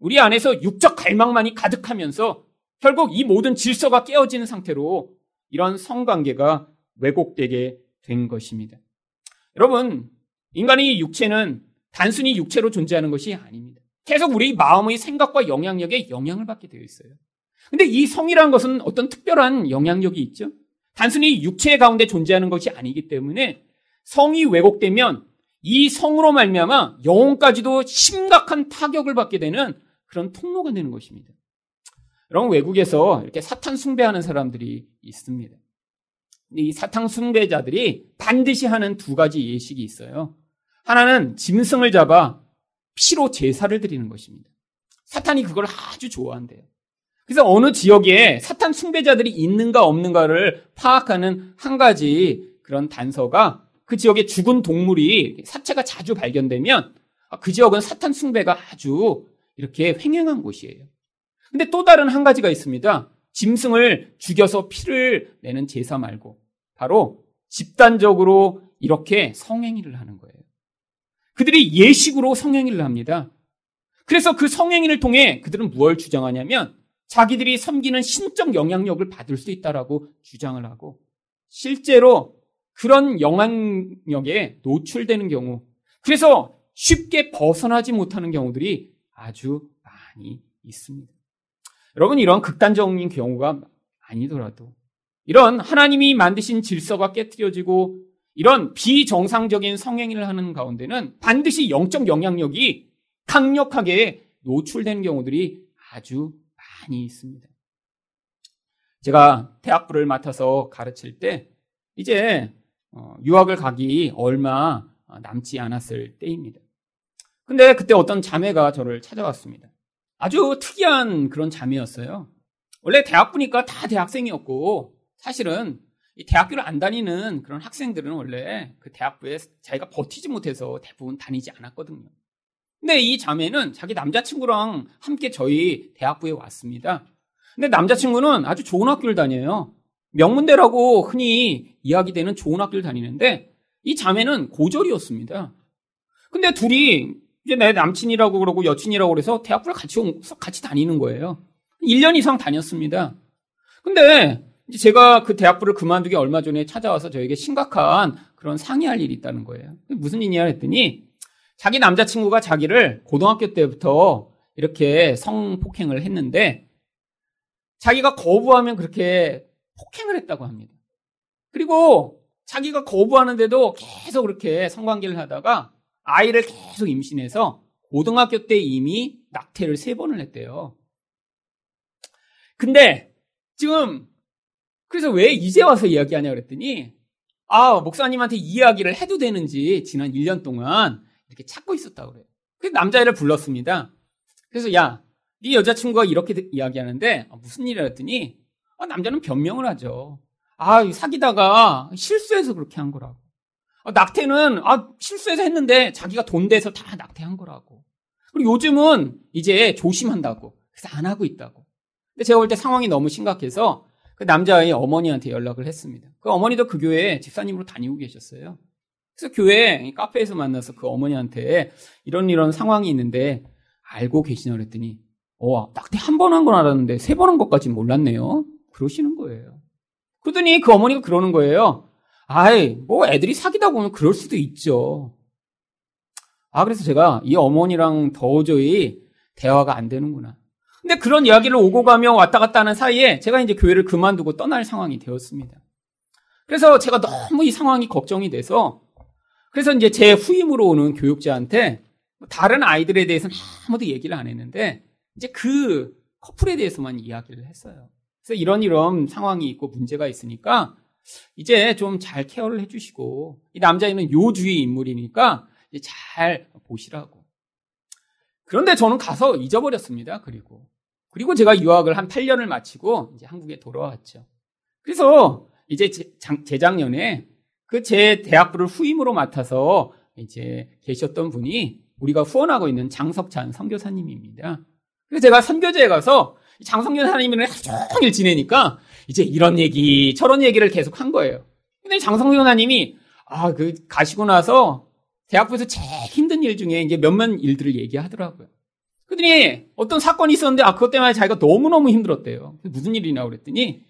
우리 안에서 육적 갈망만이 가득하면서 결국 이 모든 질서가 깨어지는 상태로 이런 성관계가 왜곡되게 된 것입니다. 여러분, 인간의 육체는 단순히 육체로 존재하는 것이 아닙니다. 계속 우리 마음의 생각과 영향력에 영향을 받게 되어 있어요. 근데 이 성이라는 것은 어떤 특별한 영향력이 있죠. 단순히 육체 가운데 존재하는 것이 아니기 때문에 성이 왜곡되면 이 성으로 말미암아 영혼까지도 심각한 타격을 받게 되는 그런 통로가 되는 것입니다. 여러분 외국에서 이렇게 사탄 숭배하는 사람들이 있습니다. 이 사탕 숭배자들이 반드시 하는 두 가지 예식이 있어요. 하나는 짐승을 잡아 피로 제사를 드리는 것입니다. 사탄이 그걸 아주 좋아한대요. 그래서 어느 지역에 사탄 숭배자들이 있는가 없는가를 파악하는 한 가지 그런 단서가 그 지역에 죽은 동물이 사체가 자주 발견되면 그 지역은 사탄 숭배가 아주 이렇게 횡행한 곳이에요. 근데 또 다른 한 가지가 있습니다. 짐승을 죽여서 피를 내는 제사 말고 바로 집단적으로 이렇게 성행위를 하는 거예요. 그들이 예식으로 성행위를 합니다. 그래서 그 성행위를 통해 그들은 무엇을 주장하냐면 자기들이 섬기는 신적 영향력을 받을 수 있다라고 주장을 하고 실제로 그런 영향력에 노출되는 경우 그래서 쉽게 벗어나지 못하는 경우들이 아주 많이 있습니다. 여러분 이런 극단적인 경우가 아니더라도 이런 하나님이 만드신 질서가 깨뜨려지고 이런 비정상적인 성행위를 하는 가운데는 반드시 영적 영향력이 강력하게 노출되는 경우들이 아주 많이 있습니다. 제가 대학부를 맡아서 가르칠 때 이제 어, 유학을 가기 얼마 남지 않았을 때입니다. 근데 그때 어떤 자매가 저를 찾아왔습니다. 아주 특이한 그런 자매였어요. 원래 대학 부니까 다 대학생이었고 사실은 이 대학교를 안 다니는 그런 학생들은 원래 그 대학부에 자기가 버티지 못해서 대부분 다니지 않았거든요. 근데 이 자매는 자기 남자친구랑 함께 저희 대학부에 왔습니다. 근데 남자친구는 아주 좋은 학교를 다녀요. 명문대라고 흔히 이야기되는 좋은 학교를 다니는데 이 자매는 고졸이었습니다. 근데 둘이 이제 내 남친이라고 그러고 여친이라고 그래서 대학부를 같이, 같이 다니는 거예요. 1년 이상 다녔습니다. 근데 제가 그 대학부를 그만두기 얼마 전에 찾아와서 저에게 심각한 그런 상의할 일이 있다는 거예요. 무슨 일이냐 했더니 자기 남자친구가 자기를 고등학교 때부터 이렇게 성폭행을 했는데 자기가 거부하면 그렇게 폭행을 했다고 합니다. 그리고 자기가 거부하는데도 계속 그렇게 성관계를 하다가 아이를 계속 임신해서 고등학교 때 이미 낙태를 세 번을 했대요. 근데 지금 그래서 왜 이제 와서 이야기하냐 그랬더니 아 목사님한테 이야기를 해도 되는지 지난 1년 동안 이렇게 찾고 있었다고 그래요. 그래서 남자애를 불렀습니다. 그래서 야, 네 여자친구가 이렇게 이야기하는데 아, 무슨 일이라 했더니 아, 남자는 변명을 하죠. 아 사귀다가 실수해서 그렇게 한 거라고. 아, 낙태는 아 실수해서 했는데 자기가 돈 대서 다 낙태한 거라고. 그리고 요즘은 이제 조심한다고. 그래서 안 하고 있다고. 근데 제가 볼 때 상황이 너무 심각해서 그 남자의 어머니한테 연락을 했습니다. 그 어머니도 그 교회에 집사님으로 다니고 계셨어요. 그래서 교회 카페에서 만나서 그 어머니한테 이런 이런 상황이 있는데 알고 계시냐 그랬더니 어, 낙태 한 번 한 건 알았는데 세 번 한 것까지 몰랐네요. 그러시는 거예요. 그러더니 그 어머니가 그러는 거예요. 아이, 뭐 애들이 사귀다 보면 그럴 수도 있죠. 아, 그래서 제가 이 어머니랑 도저히 대화가 안 되는구나. 근데 그런 이야기를 오고 가며 왔다 갔다 하는 사이에 제가 이제 교회를 그만두고 떠날 상황이 되었습니다. 그래서 제가 너무 이 상황이 걱정이 돼서 그래서 이제 제 후임으로 오는 교육자한테 다른 아이들에 대해서는 아무도 얘기를 안 했는데 이제 그 커플에 대해서만 이야기를 했어요. 그래서 이런 이런 상황이 있고 문제가 있으니까 이제 좀 잘 케어를 해주시고 이 남자애는 요주의 인물이니까 잘 보시라고. 그런데 저는 가서 잊어버렸습니다. 그리고 그리고 제가 유학을 한 8년을 마치고 이제 한국에 돌아왔죠. 그래서 이제 재작년에 그 제 대학부를 후임으로 맡아서 이제 계셨던 분이 우리가 후원하고 있는 장석찬 선교사님입니다. 그래서 제가 선교제에 가서 장성교사님이랑 하루 종일 지내니까 이제 이런 얘기 저런 얘기를 계속 한 거예요. 근데 장성교사님이 아 그 가시고 나서 대학부에서 제일 힘든 일 중에 이제 몇몇 일들을 얘기하더라고요. 그랬더니 어떤 사건이 있었는데 아 그것 때문에 자기가 너무너무 힘들었대요. 무슨 일이냐 그랬더니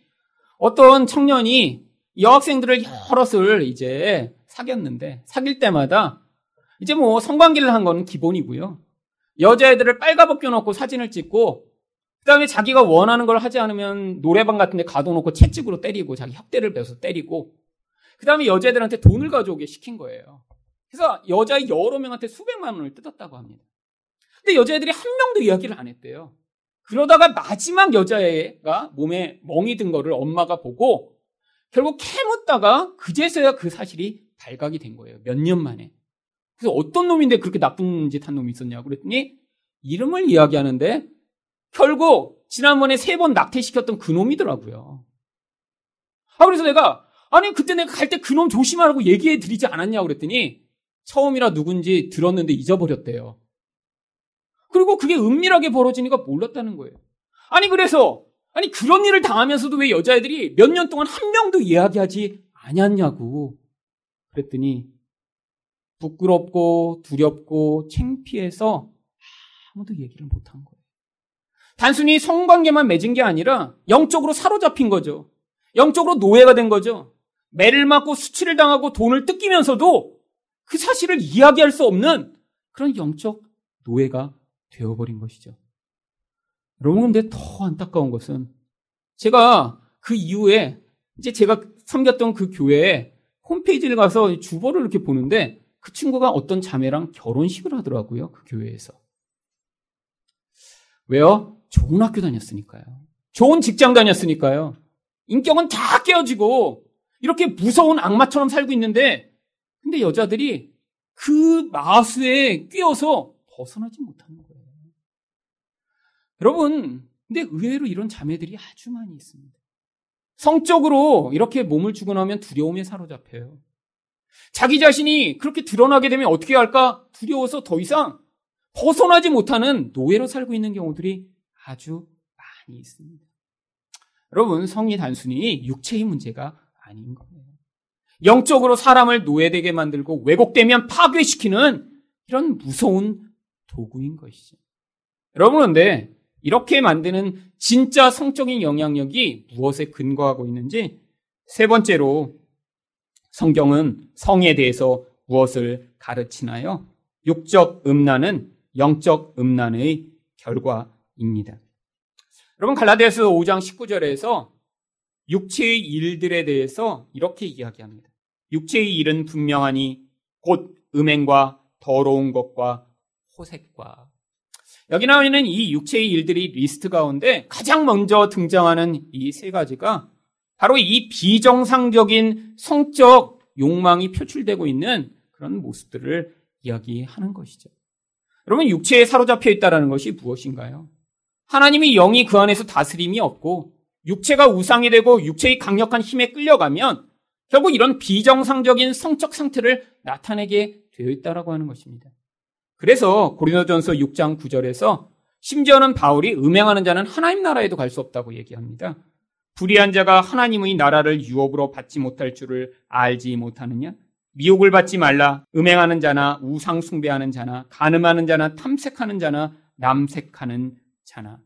어떤 청년이 여학생들을 여럿을 이제 사귀었는데 사귈 때마다 이제 뭐 성관계를 한 건 기본이고요. 여자애들을 빨가벗겨 놓고 사진을 찍고 그다음에 자기가 원하는 걸 하지 않으면 노래방 같은 데 가둬놓고 채찍으로 때리고 자기 혁대를 베서 때리고 그다음에 여자애들한테 돈을 가져오게 시킨 거예요. 그래서 여자 여러 명한테 수백만 원을 뜯었다고 합니다. 근데 여자애들이 한 명도 이야기를 안 했대요. 그러다가 마지막 여자애가 몸에 멍이 든 거를 엄마가 보고 결국 캐묻다가 그제서야 그 사실이 발각이 된 거예요. 몇 년 만에. 그래서 어떤 놈인데 그렇게 나쁜 짓 한 놈이 있었냐고 그랬더니 이름을 이야기하는데 결국 지난번에 세 번 낙태시켰던 그 놈이더라고요. 아, 그래서 내가 아니 그때 내가 갈 때 그놈 조심하라고 얘기해 드리지 않았냐고 그랬더니 처음이라 누군지 들었는데 잊어버렸대요. 그리고 그게 은밀하게 벌어지니까 몰랐다는 거예요. 아니 그래서 아니 그런 일을 당하면서도 왜 여자애들이 몇 년 동안 한 명도 이야기하지 않았냐고 그랬더니 부끄럽고 두렵고 창피해서 아무도 얘기를 못한 거예요. 단순히 성관계만 맺은 게 아니라 영적으로 사로잡힌 거죠. 영적으로 노예가 된 거죠. 매를 맞고 수치를 당하고 돈을 뜯기면서도 그 사실을 이야기할 수 없는 그런 영적 노예가 되어버린 것이죠. 여러분, 근데 더 안타까운 것은 제가 그 이후에 이제 제가 섬겼던 그 교회에 홈페이지를 가서 주보를 이렇게 보는데 그 친구가 어떤 자매랑 결혼식을 하더라고요. 그 교회에서. 왜요? 좋은 학교 다녔으니까요. 좋은 직장 다녔으니까요. 인격은 다 깨어지고 이렇게 무서운 악마처럼 살고 있는데 근데 여자들이 그 마수에 끼어서 벗어나지 못하는 거예요. 여러분, 근데 의외로 이런 자매들이 아주 많이 있습니다. 성적으로 이렇게 몸을 주고 나면 두려움에 사로잡혀요. 자기 자신이 그렇게 드러나게 되면 어떻게 할까 두려워서 더 이상 벗어나지 못하는 노예로 살고 있는 경우들이 아주 많이 있습니다. 여러분, 성이 단순히 육체의 문제가 아닌 거예요. 영적으로 사람을 노예되게 만들고 왜곡되면 파괴시키는 이런 무서운 도구인 것이죠. 여러분, 그런데 이렇게 만드는 진짜 성적인 영향력이 무엇에 근거하고 있는지 세 번째로 성경은 성에 대해서 무엇을 가르치나요? 육적 음란은 영적 음란의 결과 입니다. 여러분 갈라디아서 5장 19절에서 육체의 일들에 대해서 이렇게 이야기합니다. 육체의 일은 분명하니 곧 음행과 더러운 것과 호색과 여기 나와 있는 이 육체의 일들이 리스트 가운데 가장 먼저 등장하는 이 세 가지가 바로 이 비정상적인 성적 욕망이 표출되고 있는 그런 모습들을 이야기하는 것이죠. 여러분 육체에 사로잡혀 있다는 것이 무엇인가요? 하나님이 영이 그 안에서 다스림이 없고 육체가 우상이 되고 육체의 강력한 힘에 끌려가면 결국 이런 비정상적인 성적 상태를 나타내게 되어 있다라고 하는 것입니다. 그래서 고린도전서 6장 9절에서 심지어는 바울이 음행하는 자는 하나님 나라에도 갈 수 없다고 얘기합니다. 불의한 자가 하나님의 나라를 유업으로 받지 못할 줄을 알지 못하느냐? 미혹을 받지 말라. 음행하는 자나 우상 숭배하는 자나 간음하는 자나 탐색하는 자나 남색하는 자나.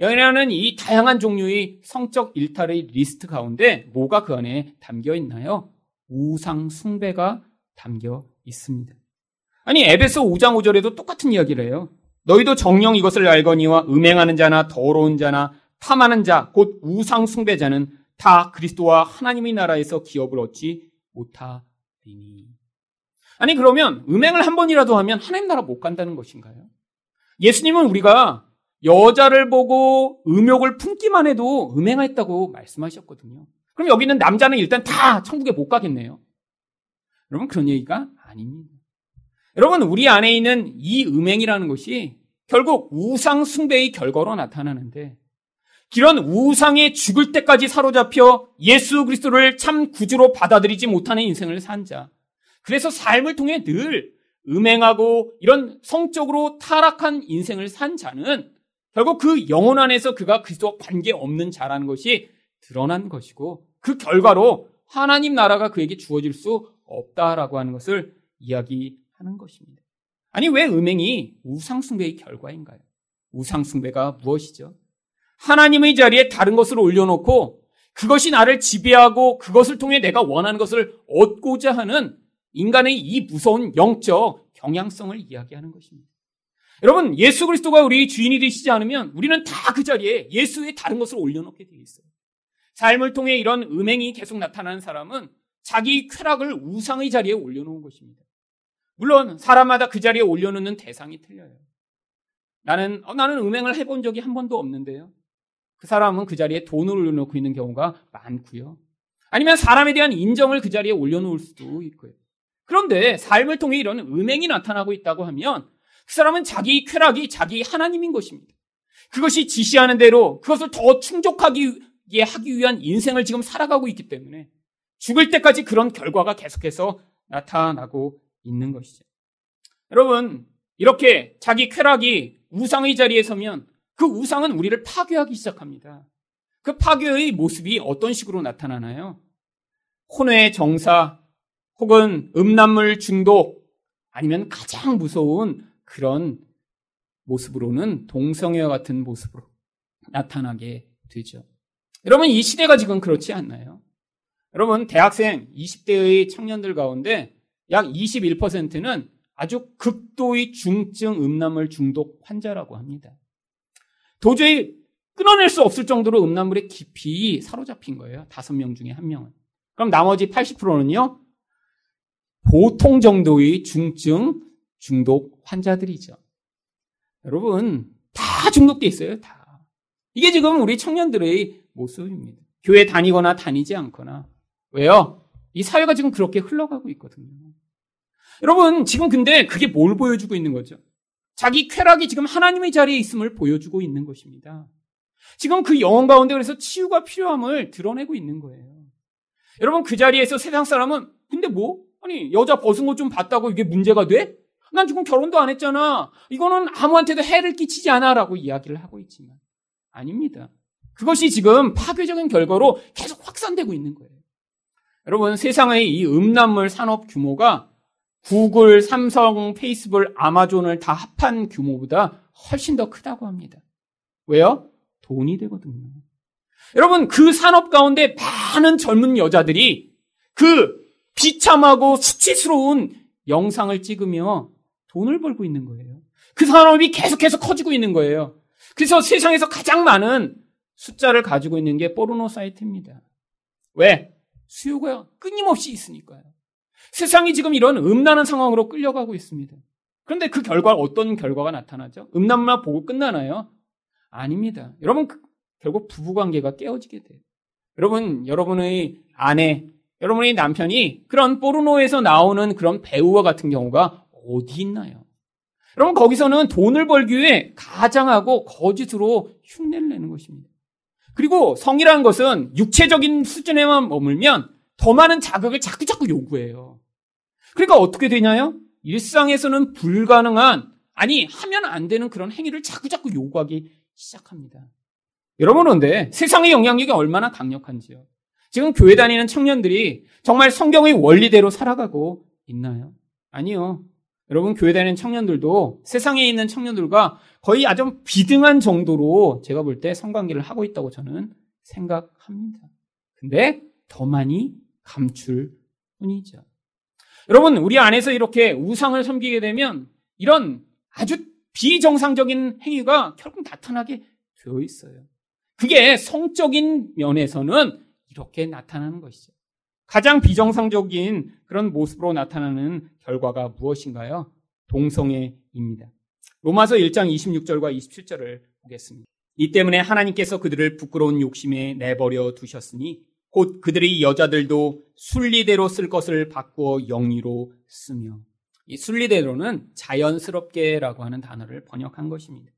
여기는 이 다양한 종류의 성적 일탈의 리스트 가운데 뭐가 그 안에 담겨 있나요? 우상 숭배가 담겨 있습니다. 아니 에베소 5장 5절에도 똑같은 이야기를 해요. 너희도 정령 이것을 알거니와 음행하는 자나 더러운 자나 탐하는 자, 곧 우상 숭배자는 다 그리스도와 하나님의 나라에서 기업을 얻지 못하리니. 아니 그러면 음행을 한 번이라도 하면 하나님 나라 못 간다는 것인가요? 예수님은 우리가 여자를 보고 음욕을 품기만 해도 음행했다고 말씀하셨거든요. 그럼 여기는 남자는 일단 다 천국에 못 가겠네요. 여러분 그런 얘기가 아닙니다. 여러분 우리 안에 있는 이 음행이라는 것이 결국 우상 숭배의 결과로 나타나는데 이런 우상에 죽을 때까지 사로잡혀 예수 그리스도를 참 구주로 받아들이지 못하는 인생을 산 자. 그래서 삶을 통해 늘 음행하고 이런 성적으로 타락한 인생을 산 자는 결국 그 영혼 안에서 그가 그리스도와 관계 없는 자라는 것이 드러난 것이고 그 결과로 하나님 나라가 그에게 주어질 수 없다라고 하는 것을 이야기하는 것입니다. 아니 왜 음행이 우상숭배의 결과인가요? 우상숭배가 무엇이죠? 하나님의 자리에 다른 것을 올려놓고 그것이 나를 지배하고 그것을 통해 내가 원하는 것을 얻고자 하는 인간의 이 무서운 영적 경향성을 이야기하는 것입니다. 여러분, 예수 그리스도가 우리 주인이 되시지 않으면 우리는 다 그 자리에 예수의 다른 것을 올려놓게 되어 있어요. 삶을 통해 이런 음행이 계속 나타나는 사람은 자기 쾌락을 우상의 자리에 올려놓은 것입니다. 물론 사람마다 그 자리에 올려놓는 대상이 틀려요. 나는 어, 나는 음행을 해본 적이 한 번도 없는데요. 그 사람은 그 자리에 돈을 올려놓고 있는 경우가 많고요. 아니면 사람에 대한 인정을 그 자리에 올려놓을 수도 있고요. 그런데 삶을 통해 이런 음행이 나타나고 있다고 하면 그 사람은 자기 쾌락이 자기 하나님인 것입니다. 그것이 지시하는 대로 그것을 더 충족하기 하기 위한 인생을 지금 살아가고 있기 때문에 죽을 때까지 그런 결과가 계속해서 나타나고 있는 것이죠. 여러분, 이렇게 자기 쾌락이 우상의 자리에 서면 그 우상은 우리를 파괴하기 시작합니다. 그 파괴의 모습이 어떤 식으로 나타나나요? 혼외 정사, 혹은 음란물 중독, 아니면 가장 무서운 그런 모습으로는 동성애와 같은 모습으로 나타나게 되죠. 여러분, 이 시대가 지금 그렇지 않나요? 여러분, 대학생 20대의 청년들 가운데 약 21%는 아주 극도의 중증 음란물 중독 환자라고 합니다. 도저히 끊어낼 수 없을 정도로 음란물에 깊이 사로잡힌 거예요. 다섯 명 중에 한 명은. 그럼 나머지 80%는요, 보통 정도의 중증 중독 환자들이죠. 여러분, 다 중독돼 있어요, 다. 이게 지금 우리 청년들의 모습입니다. 교회 다니거나 다니지 않거나. 왜요? 이 사회가 지금 그렇게 흘러가고 있거든요. 여러분, 지금 근데 그게 뭘 보여주고 있는 거죠? 자기 쾌락이 지금 하나님의 자리에 있음을 보여주고 있는 것입니다. 지금 그 영혼 가운데 그래서 치유가 필요함을 드러내고 있는 거예요. 여러분, 그 자리에서 세상 사람은, 근데 뭐? 아니, 여자 벗은 것좀 봤다고 이게 문제가 돼? 난 지금 결혼도 안 했잖아. 이거는 아무한테도 해를 끼치지 않아. 라고 이야기를 하고 있지만. 아닙니다. 그것이 지금 파괴적인 결과로 계속 확산되고 있는 거예요. 여러분, 세상의 이 음란물 산업 규모가 구글, 삼성, 페이스북, 아마존을 다 합한 규모보다 훨씬 더 크다고 합니다. 왜요? 돈이 되거든요. 여러분, 그 산업 가운데 많은 젊은 여자들이 그 비참하고 수치스러운 영상을 찍으며 돈을 벌고 있는 거예요. 그 산업이 계속해서 커지고 있는 거예요. 그래서 세상에서 가장 많은 숫자를 가지고 있는 게 포르노 사이트입니다. 왜? 수요가 끊임없이 있으니까요. 세상이 지금 이런 음란한 상황으로 끌려가고 있습니다. 그런데 그 결과 어떤 결과가 나타나죠? 음란만 보고 끝나나요? 아닙니다. 여러분 그, 결국 부부 관계가 깨어지게 돼요. 여러분 여러분의 아내, 여러분의 남편이 그런 포르노에서 나오는 그런 배우와 같은 경우가 어디 있나요? 여러분 거기서는 돈을 벌기 위해 가장하고 거짓으로 흉내를 내는 것입니다. 그리고 성이라는 것은 육체적인 수준에만 머물면 더 많은 자극을 자꾸자꾸 요구해요. 그러니까 어떻게 되냐요? 일상에서는 불가능한, 아니, 하면 안 되는 그런 행위를 자꾸자꾸 요구하기 시작합니다. 여러분, 그런데 세상의 영향력이 얼마나 강력한지요. 지금 교회 다니는 청년들이 정말 성경의 원리대로 살아가고 있나요? 아니요. 여러분, 교회 다니는 청년들도 세상에 있는 청년들과 거의 아주 비등한 정도로 제가 볼 때 성관계를 하고 있다고 저는 생각합니다. 근데 더 많이 감출 뿐이죠. 여러분, 우리 안에서 이렇게 우상을 섬기게 되면 이런 아주 비정상적인 행위가 결국 나타나게 되어 있어요. 그게 성적인 면에서는 이렇게 나타나는 것이죠. 가장 비정상적인 그런 모습으로 나타나는 결과가 무엇인가요? 동성애입니다. 로마서 1장 26절과 27절을 보겠습니다. 이 때문에 하나님께서 그들을 부끄러운 욕심에 내버려 두셨으니 곧 그들의 여자들도 순리대로 쓸 것을 바꾸어 영리로 쓰며 이 순리대로는 자연스럽게라고 하는 단어를 번역한 것입니다.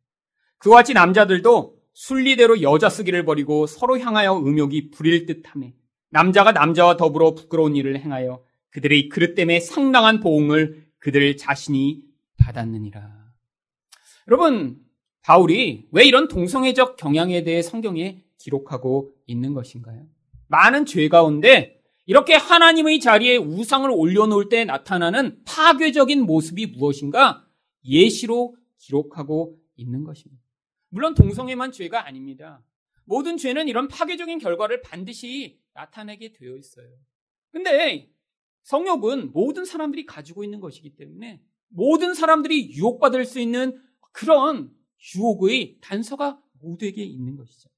그와 같이 남자들도 순리대로 여자 쓰기를 버리고 서로 향하여 음욕이 부릴 듯하며 남자가 남자와 더불어 부끄러운 일을 행하여 그들의 그릇 때문에 상당한 보응을 그들 자신이 받았느니라. 여러분, 바울이 왜 이런 동성애적 경향에 대해 성경에 기록하고 있는 것인가요? 많은 죄 가운데 이렇게 하나님의 자리에 우상을 올려놓을 때 나타나는 파괴적인 모습이 무엇인가 예시로 기록하고 있는 것입니다. 물론 동성애만 죄가 아닙니다. 모든 죄는 이런 파괴적인 결과를 반드시 나타내게 되어 있어요. 근데 성욕은 모든 사람들이 가지고 있는 것이기 때문에 모든 사람들이 유혹받을 수 있는 그런 유혹의 단서가 모두에게 있는 것이죠.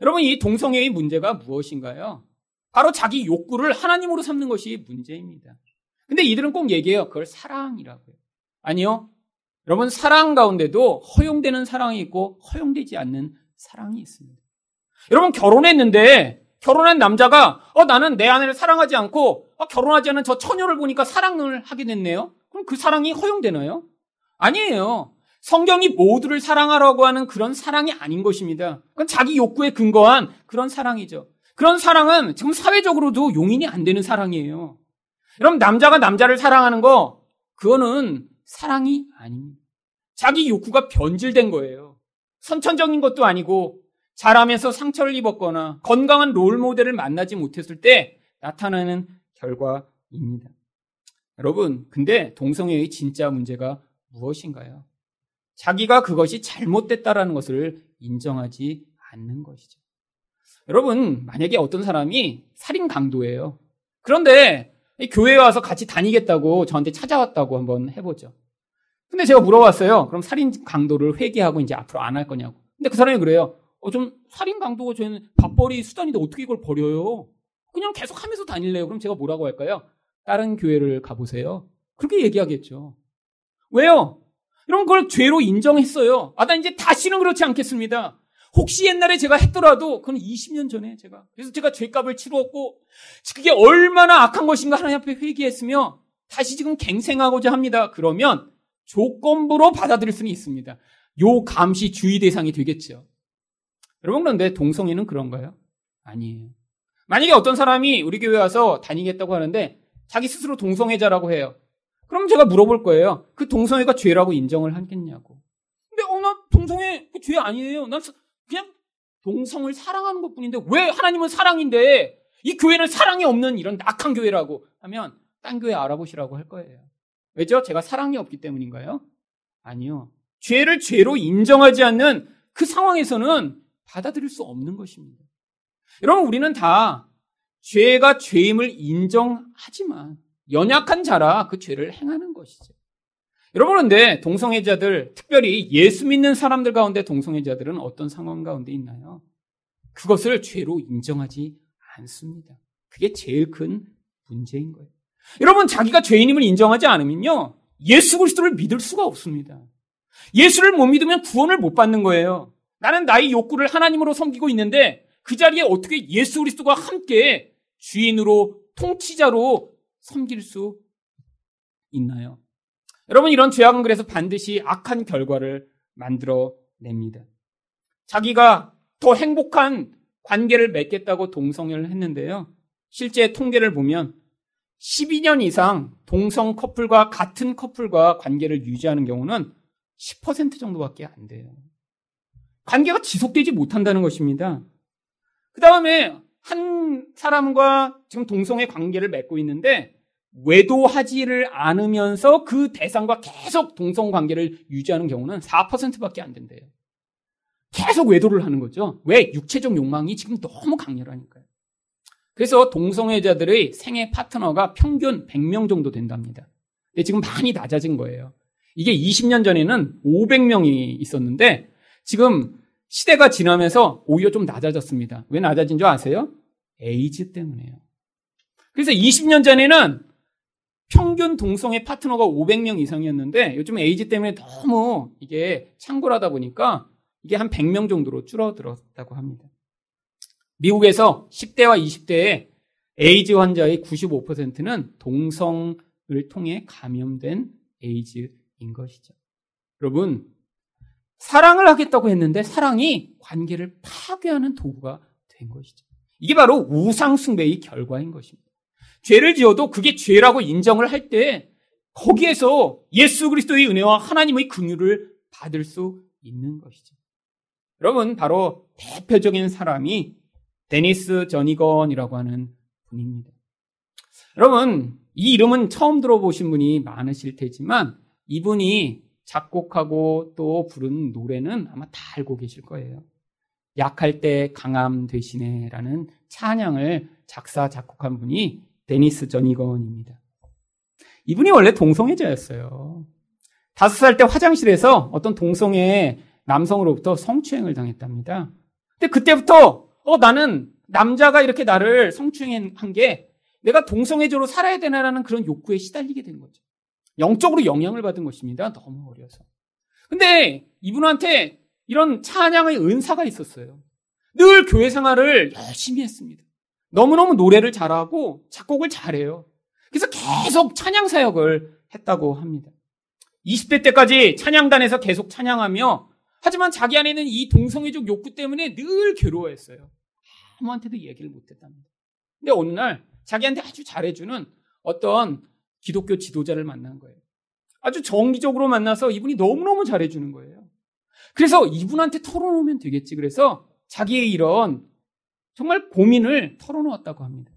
여러분, 이 동성애의 문제가 무엇인가요? 바로 자기 욕구를 하나님으로 삼는 것이 문제입니다. 근데 이들은 꼭 얘기해요. 그걸 사랑이라고요. 아니요. 여러분, 사랑 가운데도 허용되는 사랑이 있고 허용되지 않는 사랑이 있습니다. 여러분, 결혼했는데 결혼한 남자가 어 나는 내 아내를 사랑하지 않고 어, 결혼하지 않은 저 처녀를 보니까 사랑을 하게 됐네요. 그럼 그 사랑이 허용되나요? 아니에요. 성경이 모두를 사랑하라고 하는 그런 사랑이 아닌 것입니다. 그건 자기 욕구에 근거한 그런 사랑이죠. 그런 사랑은 지금 사회적으로도 용인이 안 되는 사랑이에요. 여러분, 남자가 남자를 사랑하는 거, 그거는 사랑이 아닙니다. 자기 욕구가 변질된 거예요. 선천적인 것도 아니고, 자라면서 상처를 입었거나 건강한 롤 모델을 만나지 못했을 때 나타나는 결과입니다. 여러분, 근데 동성애의 진짜 문제가 무엇인가요? 자기가 그것이 잘못됐다라는 것을 인정하지 않는 것이죠. 여러분, 만약에 어떤 사람이 살인 강도예요. 그런데 교회에 와서 같이 다니겠다고 저한테 찾아왔다고 한번 해보죠. 근데 제가 물어봤어요. 그럼 살인 강도를 회개하고 이제 앞으로 안 할 거냐고. 근데 그 사람이 그래요. 어, 좀 살인 강도가 저희는 밥벌이 수단인데 어떻게 이걸 버려요? 그냥 계속 하면서 다닐래요. 그럼 제가 뭐라고 할까요? 다른 교회를 가보세요. 그렇게 얘기하겠죠. 왜요? 이런 걸 죄로 인정했어요. 아, 나 이제 다시는 그렇지 않겠습니다. 혹시 옛날에 제가 했더라도 그건 20년 전에 제가 그래서 제가 죄값을 치루었고 그게 얼마나 악한 것인가 하나님 앞에 회개했으며 다시 지금 갱생하고자 합니다. 그러면 조건부로 받아들일 수는 있습니다. 요 감시 주의 대상이 되겠죠. 여러분 그런데 동성애는 그런가요? 아니에요. 만약에 어떤 사람이 우리 교회 와서 다니겠다고 하는데 자기 스스로 동성애자라고 해요. 그럼 제가 물어볼 거예요. 그 동성애가 죄라고 인정을 하겠냐고. 근데 어 나 동성애 그 죄 아니에요. 난 그냥 동성을 사랑하는 것뿐인데 왜 하나님은 사랑인데 이 교회는 사랑이 없는 이런 낙한 교회라고 하면 딴 교회 알아보시라고 할 거예요. 왜죠? 제가 사랑이 없기 때문인가요? 아니요. 죄를 죄로 인정하지 않는 그 상황에서는 받아들일 수 없는 것입니다. 여러분, 우리는 다 죄가 죄임을 인정하지만 연약한 자라 그 죄를 행하는 것이죠. 여러분, 그런데 동성애자들, 특별히 예수 믿는 사람들 가운데 동성애자들은 어떤 상황 가운데 있나요? 그것을 죄로 인정하지 않습니다. 그게 제일 큰 문제인 거예요. 여러분, 자기가 죄인임을 인정하지 않으면요, 예수 그리스도를 믿을 수가 없습니다. 예수를 못 믿으면 구원을 못 받는 거예요. 나는 나의 욕구를 하나님으로 섬기고 있는데 그 자리에 어떻게 예수 그리스도가 함께 주인으로 통치자로 섬길 수 있나요? 여러분 이런 죄악은 그래서 반드시 악한 결과를 만들어 냅니다. 자기가 더 행복한 관계를 맺겠다고 동성애를 했는데요. 실제 통계를 보면 12년 이상 동성 커플과 같은 커플과 관계를 유지하는 경우는 10% 정도밖에 안 돼요. 관계가 지속되지 못한다는 것입니다. 그 다음에 한 사람과 지금 동성애 관계를 맺고 있는데 외도하지를 않으면서 그 대상과 계속 동성 관계를 유지하는 경우는 4%밖에 안 된대요. 계속 외도를 하는 거죠. 왜? 육체적 욕망이 지금 너무 강렬하니까요. 그래서 동성애자들의 생애 파트너가 평균 100명 정도 된답니다. 근데 지금 많이 낮아진 거예요. 이게 20년 전에는 500명이 있었는데 지금 시대가 지나면서 오히려 좀 낮아졌습니다. 왜 낮아진 줄 아세요? 에이즈 때문에요. 그래서 20년 전에는 평균 동성애 파트너가 500명 이상이었는데 요즘 에이즈 때문에 너무 이게 창궐하다 보니까 이게 한 100명 정도로 줄어들었다고 합니다. 미국에서 10대와 20대의 에이즈 환자의 95%는 동성을 통해 감염된 에이즈인 것이죠. 여러분, 사랑을 하겠다고 했는데 사랑이 관계를 파괴하는 도구가 된 것이죠. 이게 바로 우상숭배의 결과인 것입니다. 죄를 지어도 그게 죄라고 인정을 할 때 거기에서 예수 그리스도의 은혜와 하나님의 긍휼을 받을 수 있는 것이죠. 여러분 바로 대표적인 사람이 데니스 저니건이라고 하는 분입니다. 여러분 이 이름은 처음 들어보신 분이 많으실 테지만 이분이 작곡하고 또 부른 노래는 아마 다 알고 계실 거예요. 약할 때 강함 되시네라는 찬양을 작사 작곡한 분이 데니스 전이건입니다. 이분이 원래 동성애자였어요. 다섯 살 때 화장실에서 어떤 동성애 남성으로부터 성추행을 당했답니다. 근데 그때부터 어 나는 남자가 이렇게 나를 성추행한 게 내가 동성애자로 살아야 되나라는 그런 욕구에 시달리게 된 거죠. 영적으로 영향을 받은 것입니다. 너무 어려서. 근데 이분한테 이런 찬양의 은사가 있었어요. 늘 교회 생활을 열심히 했습니다. 너무너무 노래를 잘하고 작곡을 잘해요. 그래서 계속 찬양 사역을 했다고 합니다. 20대 때까지 찬양단에서 계속 찬양하며 하지만 자기 안에는 이 동성애적 욕구 때문에 늘 괴로워했어요. 아무한테도 얘기를 못했답니다. 근데 어느 날 자기한테 아주 잘해주는 어떤 기독교 지도자를 만난 거예요. 아주 정기적으로 만나서 이분이 너무너무 잘해주는 거예요. 그래서 이분한테 털어놓으면 되겠지. 그래서 자기의 이런 정말 고민을 털어놓았다고 합니다.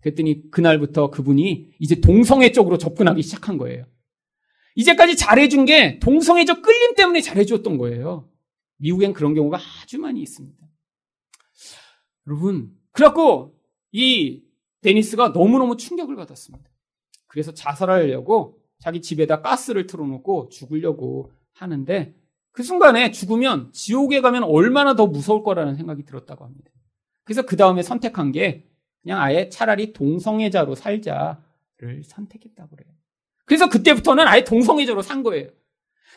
그랬더니 그날부터 그분이 이제 동성애 쪽으로 접근하기 시작한 거예요. 이제까지 잘해준 게 동성애적 끌림 때문에 잘해줬던 거예요. 미국엔 그런 경우가 아주 많이 있습니다. 여러분, 그래갖고 이 데니스가 너무너무 충격을 받았습니다. 그래서 자살하려고 자기 집에다 가스를 틀어놓고 죽으려고 하는데 그 순간에 죽으면 지옥에 가면 얼마나 더 무서울 거라는 생각이 들었다고 합니다. 그래서 그 다음에 선택한 게 그냥 아예 차라리 동성애자로 살자를 선택했다고 그래요. 그래서 그때부터는 아예 동성애자로 산 거예요.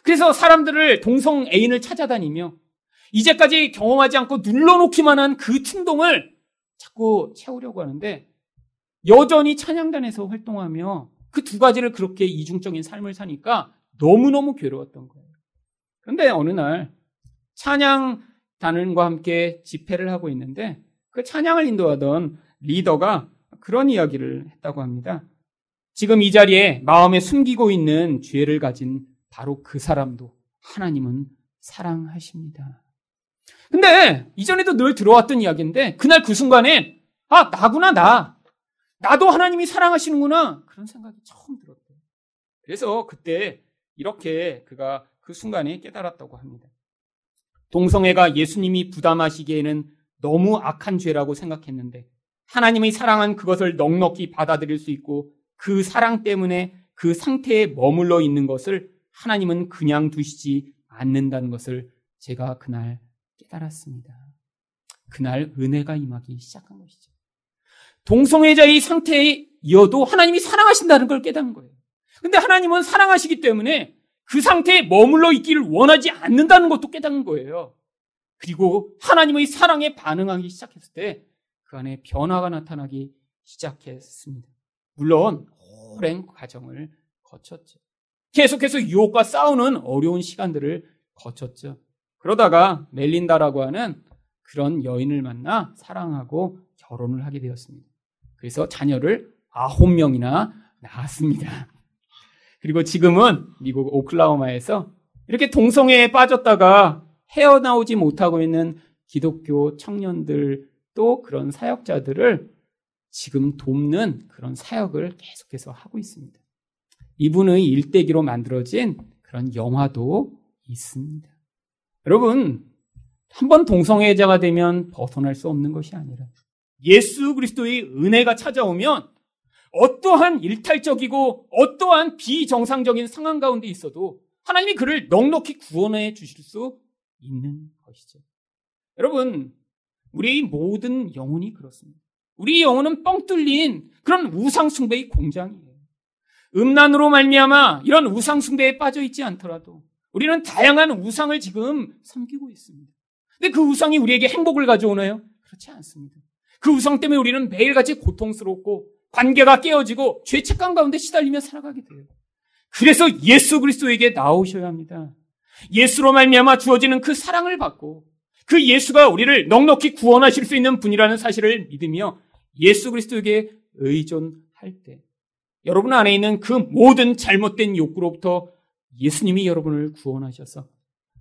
그래서 사람들을 동성 애인을 찾아다니며 이제까지 경험하지 않고 눌러놓기만 한 그 충동을 자꾸 채우려고 하는데 여전히 찬양단에서 활동하며 그 두 가지를 그렇게 이중적인 삶을 사니까 너무너무 괴로웠던 거예요. 그런데 어느 날 찬양단과 함께 집회를 하고 있는데 그 찬양을 인도하던 리더가 그런 이야기를 했다고 합니다. 지금 이 자리에 마음에 숨기고 있는 죄를 가진 바로 그 사람도 하나님은 사랑하십니다. 근데 이전에도 늘 들어왔던 이야기인데 그날 그 순간에 아 나구나 나 나도 하나님이 사랑하시는구나 그런 생각이 처음 들었대요. 그래서 그때 이렇게 그가 그 순간에 깨달았다고 합니다. 동성애가 예수님이 부담하시기에는 너무 악한 죄라고 생각했는데 하나님의 사랑은 그것을 넉넉히 받아들일 수 있고 그 사랑 때문에 그 상태에 머물러 있는 것을 하나님은 그냥 두시지 않는다는 것을 제가 그날 깨달았습니다. 그날 은혜가 임하기 시작한 것이죠. 동성애자의 상태에 이어도 하나님이 사랑하신다는 걸 깨닫는 거예요. 근데 하나님은 사랑하시기 때문에 그 상태에 머물러 있기를 원하지 않는다는 것도 깨닫는 거예요. 그리고 하나님의 사랑에 반응하기 시작했을 때 그 안에 변화가 나타나기 시작했습니다. 물론 오랜 과정을 거쳤죠. 계속해서 유혹과 싸우는 어려운 시간들을 거쳤죠. 그러다가 멜린다라고 하는 그런 여인을 만나 사랑하고 결혼을 하게 되었습니다. 그래서 자녀를 아홉 명이나 낳았습니다. 그리고 지금은 미국 오클라호마에서 이렇게 동성애에 빠졌다가 헤어나오지 못하고 있는 기독교 청년들 또 그런 사역자들을 지금 돕는 그런 사역을 계속해서 하고 있습니다. 이분의 일대기로 만들어진 그런 영화도 있습니다. 여러분, 한번 동성애자가 되면 벗어날 수 없는 것이 아니라 예수 그리스도의 은혜가 찾아오면 어떠한 일탈적이고 어떠한 비정상적인 상황 가운데 있어도 하나님이 그를 넉넉히 구원해 주실 수 있는 것이죠. 여러분, 우리 모든 영혼이 그렇습니다. 우리 영혼은 뻥 뚫린 그런 우상 숭배의 공장이에요. 음란으로 말미암아 이런 우상 숭배에 빠져 있지 않더라도 우리는 다양한 우상을 지금 섬기고 있습니다. 근데 그 우상이 우리에게 행복을 가져오나요? 그렇지 않습니다. 그 우상 때문에 우리는 매일같이 고통스럽고 관계가 깨어지고 죄책감 가운데 시달리며 살아가게 돼요. 그래서 예수 그리스도에게 나오셔야 합니다. 예수로 말미암아 주어지는 그 사랑을 받고 그 예수가 우리를 넉넉히 구원하실 수 있는 분이라는 사실을 믿으며 예수 그리스도에게 의존할 때 여러분 안에 있는 그 모든 잘못된 욕구로부터 예수님이 여러분을 구원하셔서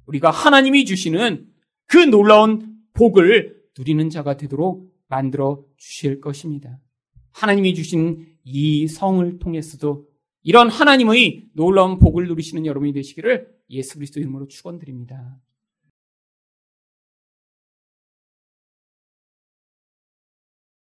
우리가 하나님이 주시는 그 놀라운 복을 누리는 자가 되도록 만들어 주실 것입니다. 하나님이 주신 이 성을 통해서도 이런 하나님의 놀라운 복을 누리시는 여러분이 되시기를 예수 그리스도 이름으로 축원드립니다.